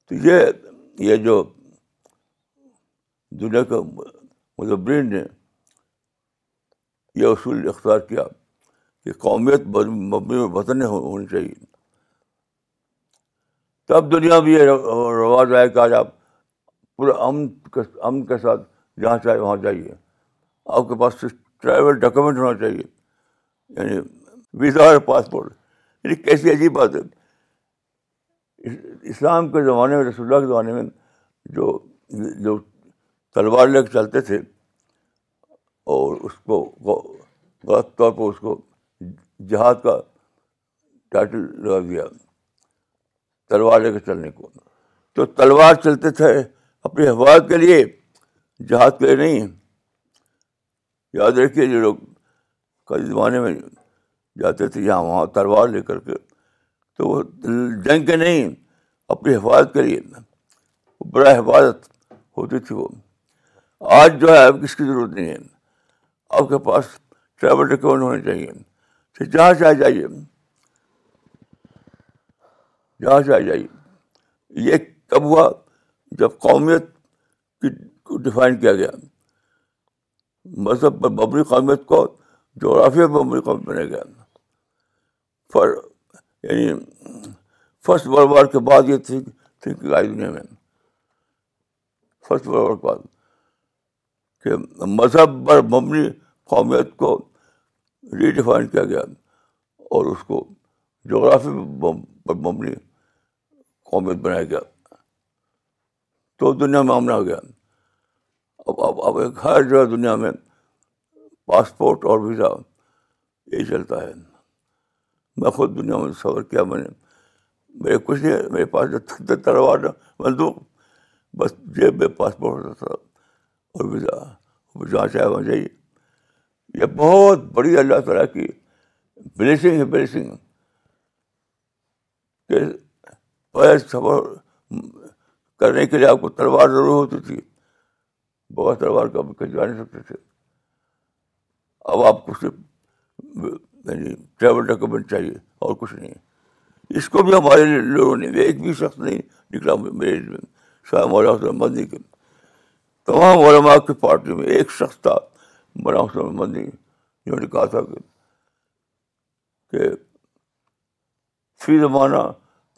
تو یہ یہ جو دنیا کے مدبرین نے یہ اصول اختیار کیا کہ قومیت مبنی وطن ہونی چاہیے تب دنیا میں یہ رواج آئے کہ آج آپ پورے امن امن کے ساتھ جہاں چاہے وہاں جائیے آپ کے پاس ٹریول ڈاکومنٹ ہونا چاہیے یعنی ویزا اور پاسپورٹ یعنی کیسی عجیب بات ہے اسلام کے زمانے میں اللہ کے زمانے میں جو جو تلوار لے کے چلتے تھے اور اس کو غلط طور پر اس کو جہاد کا ٹائٹل لگا دیا تلوار لے کے چلنے کو تو تلوار چلتے تھے اپنے حفاظت کے لیے جہاد کے لیے نہیں یاد رکھیے جو لوگ کئی زمانے میں جاتے تھے یہاں وہاں تلوار لے کر کے تو وہ جنگ کے نہیں اپنی حفاظت کے لیے بڑا حفاظت ہوتی تھی وہ آج جو ہے اب کس کی ضرورت نہیں ہے آپ کے پاس ٹریول ریکارڈ ہونے چاہیے پھر جہاں چاہے جائیے جہاں چاہے جائیے یہ کب ہوا جب قومیت کی ڈیفائن کیا گیا مذہب پر مبنی قومیت کو جغرافیہ پر مبنی قومیت بنے گیا یعنی فرسٹ ورلڈ وار کے بعد یہ آئی دنیا میں فرسٹ ورلڈ وار کے بعد کہ مذہب پر مبنی قومیت کو ریڈیفائن کیا گیا اور اس کو جغرافی پر مبنی قومیت بنایا گیا تو دنیا میں آمنا ہو گیا اب اب اب ایک ہر جگہ دنیا میں پاسپورٹ اور ویزا یہی چلتا ہے میں خود دنیا میں سفر کیا میں نے میرے کچھ نہیں میرے پاس جو تلوار تلوار بس جیب میں پاسپورٹ ہوتا تھا اور ویزا جہاں چاہے وہاں جائیے یہ بہت بڑی اللہ تعالیٰ کی بلیسنگ ہے بلیسنگ کہ سفر کرنے کے لیے آپ کو تلوار ضرور ہوتی تھی بہت تلوار کا کہیں جا نہیں سکتے تھے اب آپ کو صرف یعنی ٹریول ڈاکومنٹ چاہیے اور کچھ نہیں اس کو بھی ہمارے لوگوں نے ایک بھی شخص نہیں نکلا میرے شاہ مولانا حسن مندی کے تمام علماء کی پارٹی میں ایک شخص تھا مولا حسن مندی جنہوں نے کہا تھا کہ فی زمانہ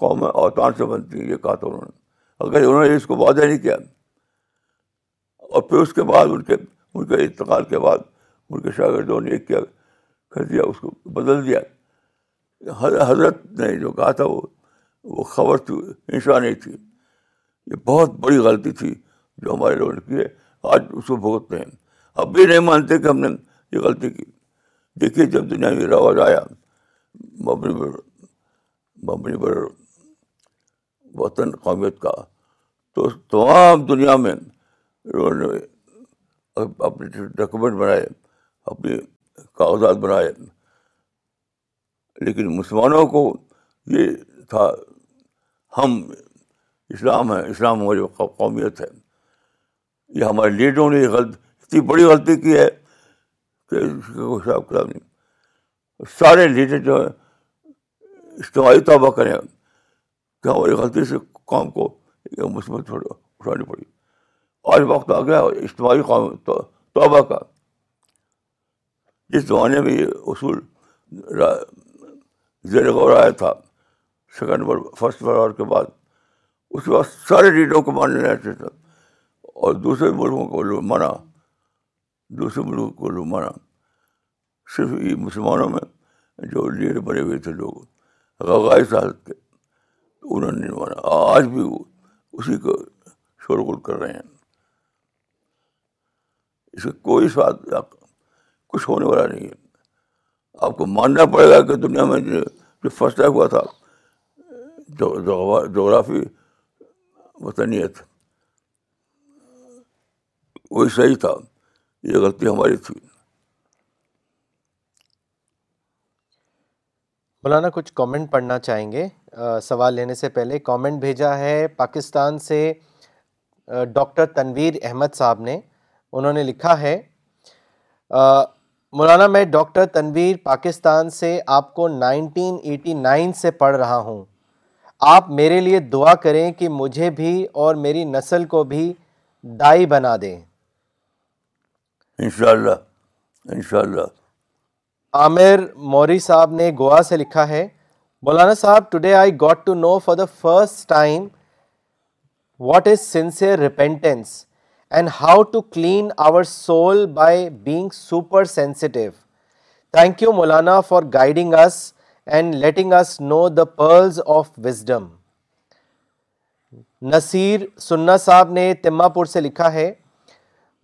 قوم اوتان سے بنتی ہیں یہ کہا تھا انہوں نے اگر انہوں نے اس کو وعدہ نہیں کیا اور پھر اس کے بعد ان کے ان کے انتقال کے بعد ان کے شاگردوں نے کیا کر دیا اس کو بدل دیا حضرت نے جو کہا تھا وہ وہ خبر تھی نہیں تھی یہ بہت بڑی غلطی تھی جو ہمارے لوگوں نے کی ہے آج اس کو بہت ہیں اب بھی نہیں مانتے کہ ہم نے یہ غلطی کی دیکھیے جب دنیا میں رواج آیا مبنی مبنی پر وطن قومیت کا تو تمام دنیا میں انہوں نے اپنے ڈاکومنٹ بنائے اپنے کاغذات بنائے لیکن مسلمانوں کو یہ تھا ہم اسلام ہیں اسلام ہماری قومیت ہے یہ ہمارے لیڈروں نے غلط اتنی بڑی غلطی کی ہے کہ اس کا کوئی حساب کتاب نہیں سارے لیڈر جو ہیں اجتماعی توبہ کریں کہ ہماری غلطی سے کام کو مثبت اٹھانی پڑی آج وقت آ گیا اجتماعی قوم توبہ کا جس زمانے میں یہ اصول زیر غور آیا تھا سیکنڈ فسٹ فرور کے بعد اس کے بعد سارے لیڈروں کو ماننے تھے اور دوسرے ملکوں کو لوگ مانا دوسرے ملکوں کو لوگ مانا صرف یہ مسلمانوں میں جو لیڈر بنے ہوئے تھے لوگ صاحب کے انہوں نے مانا آج بھی وہ اسی کو شور غل کر رہے ہیں اس کا کوئی سواد کچھ ہونے والا نہیں ہے آپ کو ماننا پڑے گا کہ دنیا میں جو فسٹ ہوا تھا جغرافی وطنیت وہی صحیح تھا یہ غلطی ہماری تھی مولانا کچھ کامنٹ پڑھنا چاہیں گے سوال لینے سے پہلے کامنٹ بھیجا ہے پاکستان سے ڈاکٹر تنویر احمد صاحب نے انہوں نے لکھا ہے مولانا میں ڈاکٹر تنویر پاکستان سے آپ کو نائنٹین ایٹی نائن سے پڑھ رہا ہوں آپ میرے لیے دعا کریں کہ مجھے بھی اور میری نسل کو بھی دائی بنا دیں انشاءاللہ انشاءاللہ عامر موری صاحب نے گوا سے لکھا ہے مولانا صاحب today I got to know for the first time what is sincere repentance and how to clean our soul by being super sensitive thank you Maulana for guiding us and letting us know the pearls of wisdom Naseer سننا صاحب نے تما پور سے لکھا ہے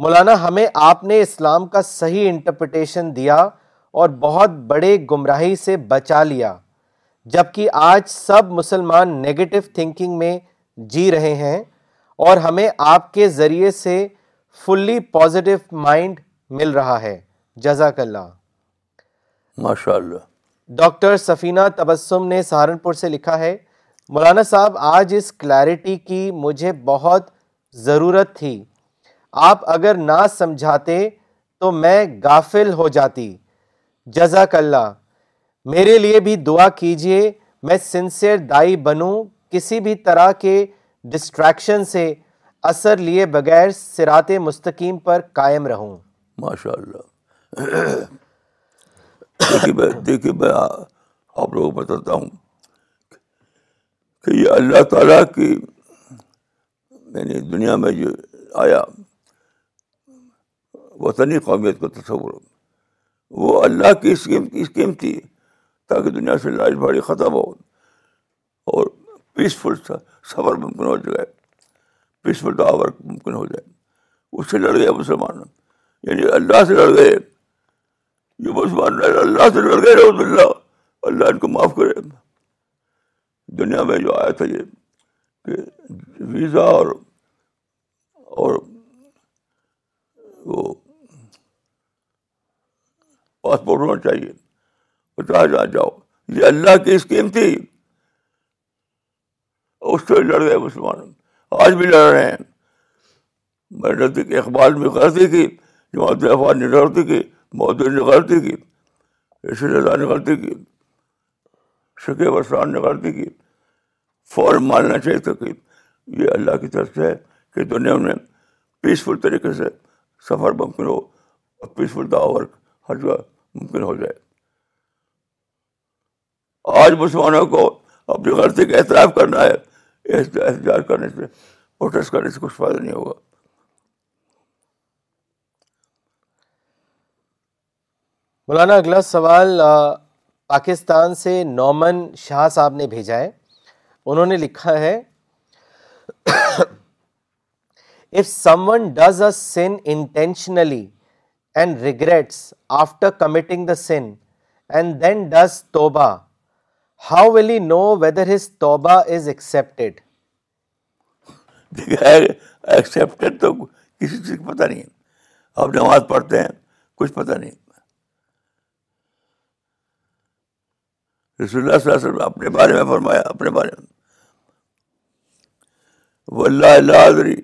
مولانا ہمیں آپ نے اسلام کا صحیح انٹرپریٹیشن دیا اور بہت بڑے گمراہی سے بچا لیا جبکہ آج سب مسلمان نگیٹو تھنکنگ میں جی رہے ہیں اور ہمیں آپ کے ذریعے سے فلی پوزیٹو مائنڈ مل رہا ہے جزاک اللہ ماشاء اللہ ڈاکٹر سفینہ تبسم نے سہارنپور سے لکھا ہے مولانا صاحب آج اس کلیرٹی کی مجھے بہت ضرورت تھی آپ اگر نہ سمجھاتے تو میں گافل ہو جاتی جزاک اللہ میرے لیے بھی دعا کیجئے میں سنسیئر دائی بنوں کسی بھی طرح کے ڈسٹریکشن سے اثر لیے بغیر سرات مستقیم پر قائم رہوں ماشاء اللہ دیکھیے میں آپ لوگوں کو بتاتا ہوں کہ یہ اللہ تعالیٰ کی میں یعنی نے دنیا میں جو آیا وطنی قومیت کا تصور وہ اللہ کی اسکیم کی اسکیم تھی تاکہ دنیا سے لاش بھاڑی ختم ہو اور پیسفل سفر ممکن ہو جائے پیسفل فل ممکن ہو جائے اس سے لڑ گئے مسلمان یعنی اللہ سے لڑ گئے یہ مسلمان اللہ سے لڑ گئے رحمۃ اللہ اللہ ان کو معاف کرے دنیا میں جو آیا تھا یہ کہ ویزا اور اور وہ پاسپورٹ ہونا چاہیے اور چاہے جہاں جاؤ یہ اللہ کی اسکیم تھی اس سے لڑ گئے مسلمان آج بھی لڑ رہے ہیں میں اقبال میں غلطی کی جماعت اخبار نے غلطی کی مودی نے غلطی کی رشید رضا نے غلطی کی اسلام نے غلطی کی فوراً ماننا چاہیے تھا کہ یہ اللہ کی طرف سے ہے کہ دنیا میں پیسفل طریقے سے سفر ممکن ہو اور پیسفل داور ہر جگہ ممکن ہو جائے آج مسلمانوں کو اپنی غلطی کا اعتراف کرنا ہے احتجاج کرنے سے پروٹیسٹ کرنے سے کچھ فائدہ نہیں ہوگا مولانا اگلا سوال پاکستان سے نومن شاہ صاحب نے بھیجا ہے انہوں نے لکھا ہے if someone does a sin intentionally and regrets after committing the sin and then does توبہ how will he know whether his توبہ از ایکسیپٹیڈ ایکسیپٹیڈ تو کسی چیز کا پتا نہیں ہے آپ نماز پڑھتے ہیں کچھ پتا نہیں رسول اللہ صلی اللہ علیہ وسلم اپنے بارے میں فرمایا اپنے بارے میں واللہ اللہ حضری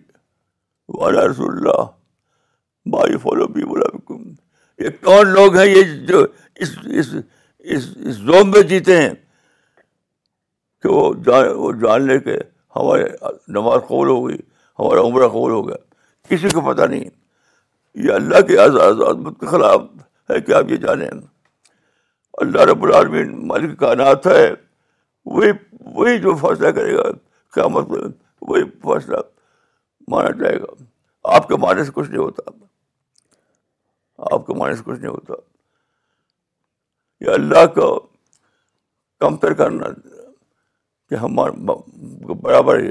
والا رسول اللہ بائی فالو بی بولا یہ کون لوگ ہیں یہ جو اس اس اس زوم میں جیتے ہیں کہ وہ جان وہ جان لے کے ہماری نماز قبول ہو گئی ہمارا عمرہ قبول ہو گیا کسی کو پتہ نہیں یہ اللہ کے آزاد کے خلاف ہے کہ آپ یہ جانیں اللہ رب العالمین مالک کا نات ہے وہی وہی جو فیصلہ کرے گا کیا مطلب وہی فیصلہ مانا جائے گا آپ کے معنی سے کچھ نہیں ہوتا آپ کے معنی سے کچھ نہیں ہوتا یہ اللہ کو کمپیئر کرنا کہ ہمارا برابر ہے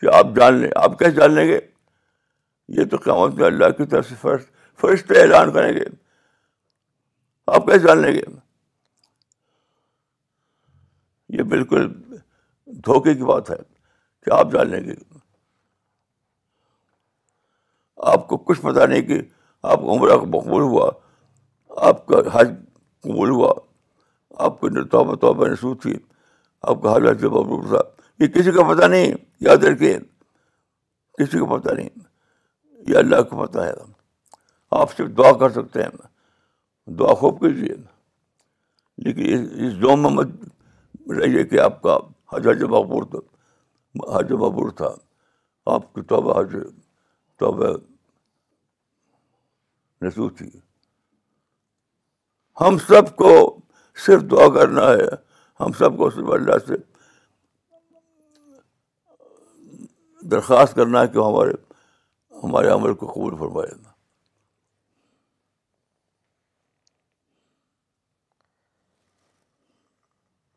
کہ آپ جان لیں آپ کیسے جان لیں گے یہ تو قیامت اللہ کی طرف سے فرشت اعلان کریں گے آپ کیسے جان لیں گے یہ بالکل دھوکے کی بات ہے کہ آپ جان لیں گے آپ کو کچھ پتا نہیں کہ آپ عمرہ مقبول ہوا آپ کا حج قبول ہوا آپ کے توبہ توبہ نحسوس تھی آپ کا حالات حج تھا یہ کسی کا پتہ نہیں یاد رکھے کسی کا پتہ نہیں یہ اللہ کو پتہ ہے آپ صرف دعا کر سکتے ہیں دعا خوب کیجیے لیکن اس یہ میں مت رہیے کہ آپ کا حج حج بابر تھا حج بابر تھا آپ کی توبہ حج توبہ نسو تھی ہم سب کو صرف دعا کرنا ہے ہم سب کو اللہ سے درخواست کرنا ہے کہ ہمارے ہمارے عمل کو قبول فرمائے گا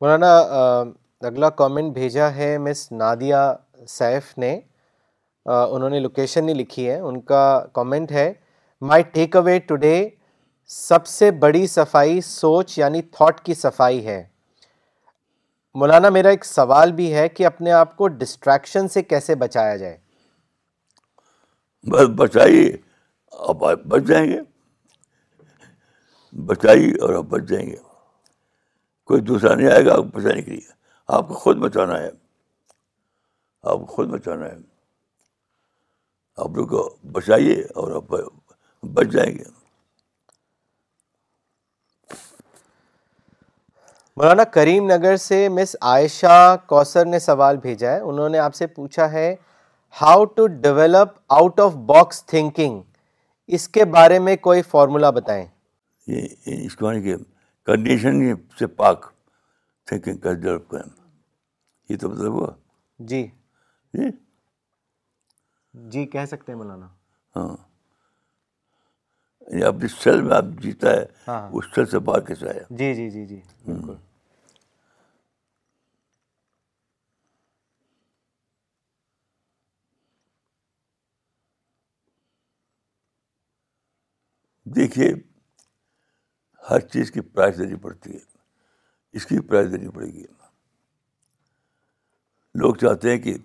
مولانا اگلا کامنٹ بھیجا ہے مس نادیہ سیف نے انہوں نے لوکیشن نہیں لکھی ہے ان کا کامنٹ ہے مائی ٹیک اوے ٹوڈے سب سے بڑی صفائی سوچ یعنی تھاٹ کی صفائی ہے مولانا میرا ایک سوال بھی ہے کہ اپنے آپ کو ڈسٹریکشن سے کیسے بچایا جائے بس بچائیے آپ بچ جائیں گے بچائیے اور آپ بچ جائیں گے کوئی دوسرا نہیں آئے گا آپ بچانے کے لیے آپ کو خود بچانا ہے آپ کو خود بچانا ہے آپ لوگ کو بچائیے اور آپ بچ جائیں گے مولانا کریم نگر سے مس عائشہ کوسر نے سوال بھیجا ہے انہوں نے آپ سے پوچھا ہے how to develop out of box thinking اس کے بارے میں کوئی فارمولا بتائیں یہ اس کو یعنی کہ کنڈیشن سے پاک تھنکنگ کا ڈیولپ کریں یہ تو مطلب ہوا جی جی جی کہہ سکتے ہیں مولانا ہاں یعنی اب جس سیل میں آپ جیتا ہے ہاں۔ اس سیل سے باہر کیسے آیا جی جی جی جی بالکل دیکھیے ہر چیز کی پرائز دینی پڑتی ہے اس کی پرائز دینی پڑے گی لوگ چاہتے ہیں کہ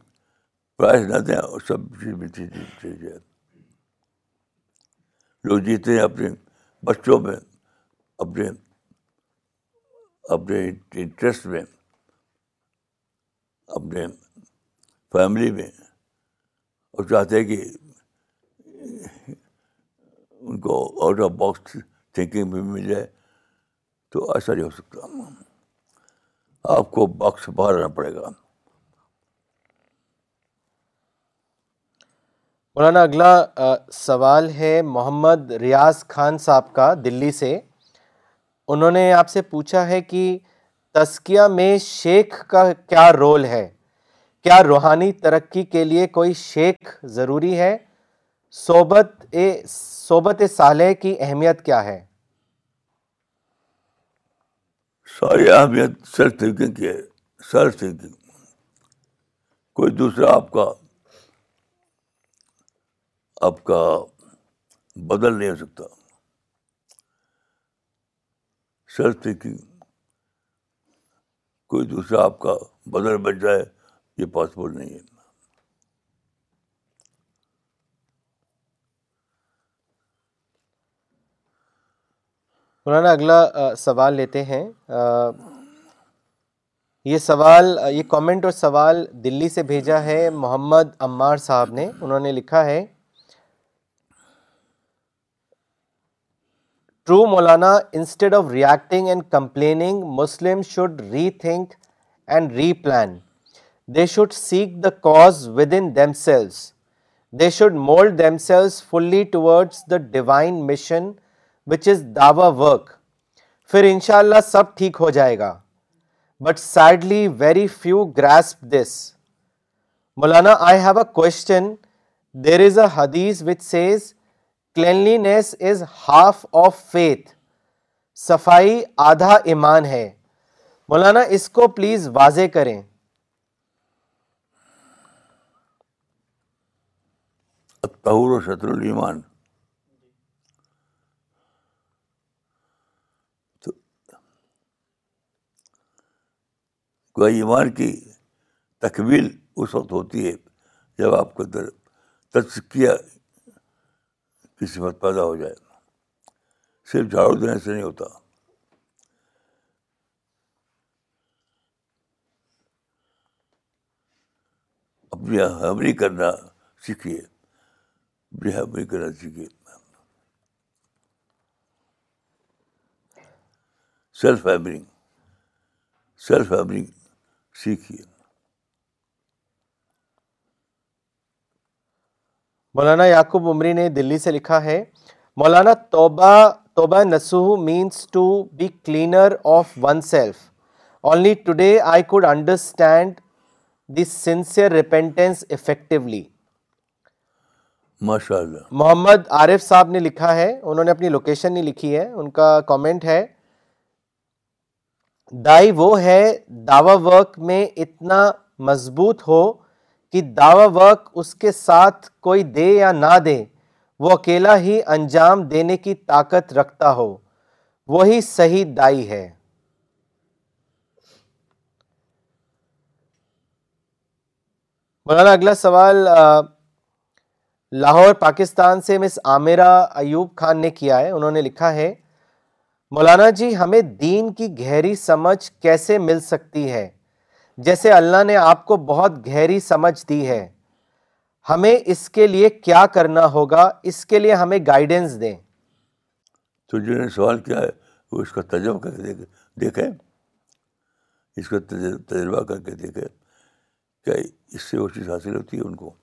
پرائز نہ دیں اور سب چیز ملتی ہے لوگ جیتے ہیں اپنے بچوں میں اپنے اپنے انٹرسٹ میں اپنے فیملی میں اور چاہتے ہیں کہ ان کو آؤٹ آف باکس تھنکنگ بھی مل جائے تو ایسا نہیں ہو سکتا آپ کو باکس باہر رہنا پڑے گا مولانا اگلا سوال ہے محمد ریاض خان صاحب کا دلی سے انہوں نے آپ سے پوچھا ہے کہ تسکیہ میں شیخ کا کیا رول ہے کیا روحانی ترقی کے لیے کوئی شیخ ضروری ہے صحبت صحبت صالح کی اہمیت کیا ہے ساری اہمیت سیلف تھنکنگ کی ہے سیلف تھنکنگ کوئی دوسرا آپ کا آپ کا بدل نہیں ہو سکتا سیلف تھنکنگ کوئی دوسرا آپ کا بدل بچ جائے یہ پاسپورٹ نہیں ہے مولانا اگلا سوال لیتے ہیں یہ سوال یہ کامنٹ اور سوال دلی سے بھیجا ہے محمد عمار صاحب نے انہوں نے لکھا ہے true Maulana instead of reacting and complaining Muslim should rethink and replan they should seek the cause within themselves they should mould themselves fully towards the divine mission ان شاء اللہ سب ٹھیک ہو جائے گا but sadly very few grasp this Maulana there is half of faith صفائی آدھا ایمان ہے مولانا اس کو پلیز واضح کریں کوئی ایمان کی تکمیل اس وقت ہوتی ہے جب آپ کو کی صفت پیدا ہو جائے صرف جھاڑو دینے سے نہیں ہوتا اپنی حمری کرنا سیکھیے حمری کرنا سیکھیے سیلف ہیمرنگ سیلف ہیمرنگ سیکھیے مولانا یاقوب عمری نے دلی سے لکھا ہے مولانا توبہ توبہ نسو means to be cleaner of oneself only today I could understand sincere repentance effectively ماشاء اللہ محمد عارف صاحب نے لکھا ہے انہوں نے اپنی لوکیشن نہیں لکھی ہے ان کا کامنٹ ہے دائی وہ ہے ورک میں اتنا مضبوط ہو کہ دعوی ورک اس کے ساتھ کوئی دے یا نہ دے وہ اکیلا ہی انجام دینے کی طاقت رکھتا ہو وہی صحیح دائی ہے مولانا اگلا سوال لاہور پاکستان سے مس عامرہ ایوب خان نے کیا ہے انہوں نے لکھا ہے مولانا جی ہمیں دین کی گہری سمجھ کیسے مل سکتی ہے جیسے اللہ نے آپ کو بہت گہری سمجھ دی ہے ہمیں اس کے لیے کیا کرنا ہوگا اس کے لیے ہمیں گائیڈنس دیں تو جی سوال کیا ہے وہ اس کا تجربہ کر کے دیکھیں اس کا تجربہ کر کے دیکھیں کیا اس سے وہ چیز حاصل ہوتی ہے ان کو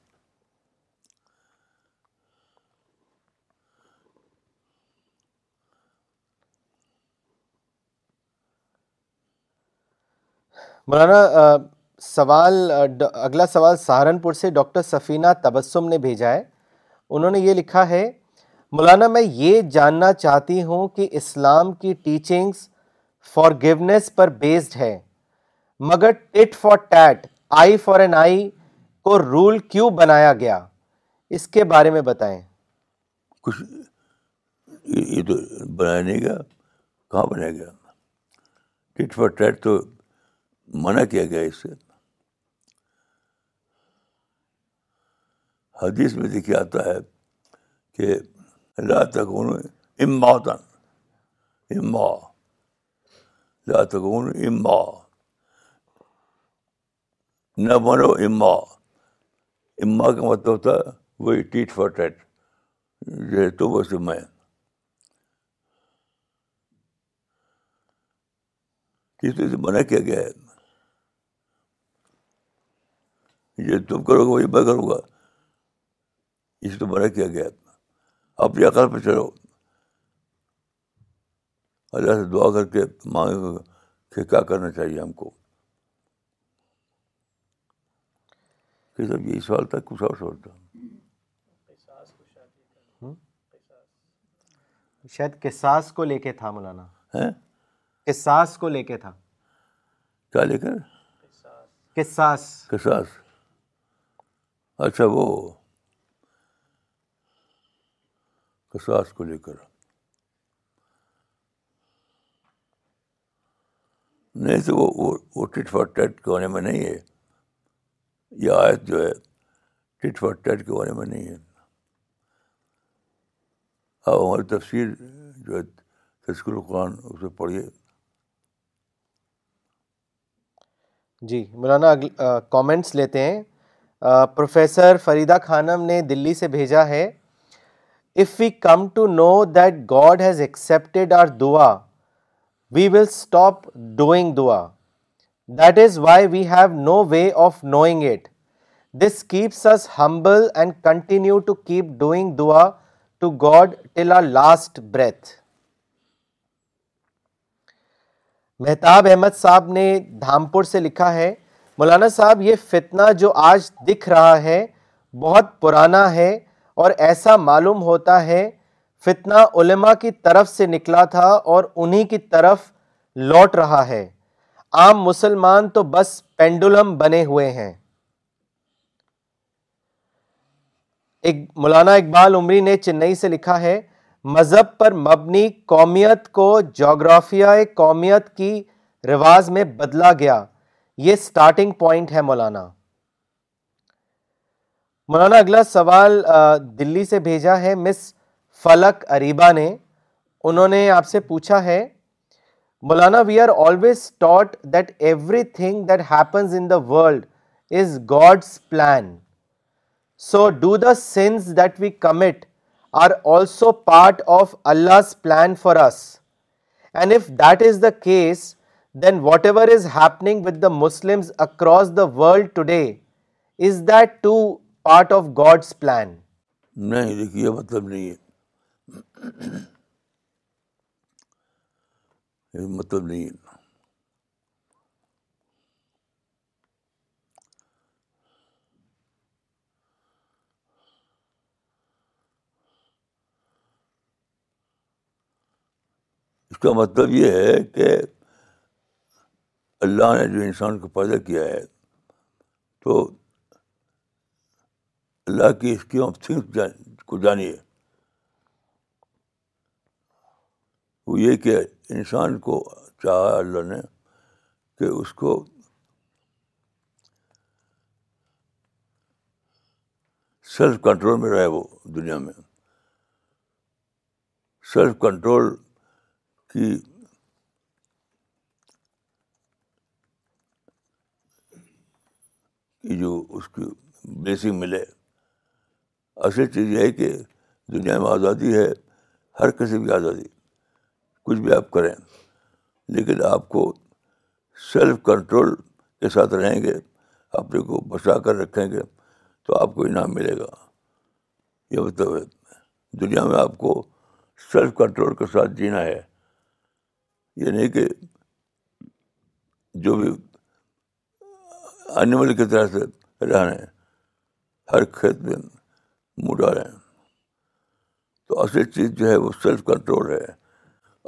مولانا سوال اگلا سوال سہارنپور سے ڈاکٹر سفینہ تبسم نے بھیجا ہے انہوں نے یہ لکھا ہے مولانا میں یہ جاننا چاہتی ہوں کہ اسلام کی ٹیچنگز فار گونیس پر بیسڈ ہے مگر for TET I for N I کو رول کیوں بنایا گیا اس کے بارے میں بتائیں کچھ یہ تو بنایا نہیں گیا کہاں بنایا گیا ٹیٹ تو منع کیا گیا اس سے حدیث میں دیکھا آتا ہے کہ لا تکون اماتن اما لا تکون اما نہ بنو اما اما کا مطلب تھا وہی ٹیٹ فور ٹیٹ جو تو ویسے میں اس سے منع کیا گیا ہے یہ تم کرو گے وہی میں کروں گا اس پہ منع کیا گیا اتنا اپنی عقل پہ چلو اللہ سے دعا کر کے مانگے کہ کیا کرنا چاہیے ہم کو کہ سب یہی سوال تھا کچھ اور سوال تھا شاید قصاص کو لے کے تھا مولانا قصاص کو لے کے تھا کیا لے کر قصاص قصاص اچھا وہ کو لے کر نہیں تو وہ ٹٹ فار ٹیٹ کے ہونے میں نہیں ہے یہ آیت جو ہے ٹٹ فاٹ ٹیٹ کے ہونے میں نہیں ہے ہماری تفصیل جو ہے تذکر قرآن اسے پڑھیے جی مولانا کامنٹس لیتے ہیں پروفیسر فریدہ خانم نے دلی سے بھیجا ہے if we come to know that God has accepted our دعا وی ول اسٹاپ ڈوئنگ دعا that is why we have no way of knowing it this keeps us humble and continue to keep doing دعا to God till our last breath Mahtab Ahmed sahab نے دھامپور سے لکھا ہے مولانا صاحب یہ فتنہ جو آج دکھ رہا ہے بہت پرانا ہے اور ایسا معلوم ہوتا ہے فتنہ علماء کی طرف سے نکلا تھا اور انہی کی طرف لوٹ رہا ہے عام مسلمان تو بس پینڈولم بنے ہوئے ہیں مولانا اقبال عمری نے چنئی سے لکھا ہے مذہب پر مبنی قومیت کو جغرافیہ قومیت کی رواج میں بدلا گیا یہ سٹارٹنگ پوائنٹ ہے مولانا مولانا اگلا سوال دلی سے بھیجا ہے مس فلک اریبا نے انہوں نے آپ سے پوچھا ہے Maulana we are always taught that everything that happens in the world is God's plan so do the sins that we commit are also part of Allah plan for us and if that is the case then whatever is happening with the Muslim across the world today is though part of God's plan نہیں دیکھیے مطلب نہیں مطلب نہیں اس کا مطلب یہ ہے کہ اللہ نے جو انسان کو پیدا کیا ہے تو اللہ کی اسکیم آف تھنگس کو جانیے وہ یہ کہ انسان کو چاہا اللہ نے کہ اس کو سیلف کنٹرول میں رہے وہ دنیا میں سیلف کنٹرول کی جو اس کی بلیسنگ ملے اصل چیز یہ ہے کہ دنیا میں آزادی ہے ہر قسم کی آزادی کچھ بھی آپ کریں لیکن آپ کو سیلف کنٹرول کے ساتھ رہیں گے اپنے کو بچا کر رکھیں گے تو آپ کو انعام ملے گا یہ مطلب ہے دنیا میں آپ کو سیلف کنٹرول کے ساتھ جینا ہے یہ نہیں کہ جو بھی انیمل کی طرح سے رہ رہے ہیں ہر کھیت میں مجھا رہے تو اصل چیز جو ہے وہ سیلف کنٹرول ہے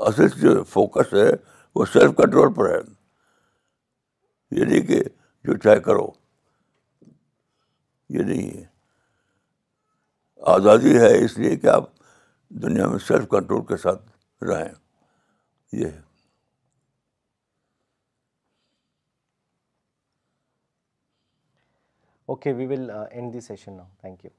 اصل جو فوکس ہے وہ سیلف کنٹرول پر ہے یہ نہیں کہ جو چاہے کرو یہ نہیں ہے آزادی ہے اس لیے کہ آپ دنیا میں سیلف کنٹرول کے ساتھ رہیں یہ ہے okay we will end this session نا تھینک یو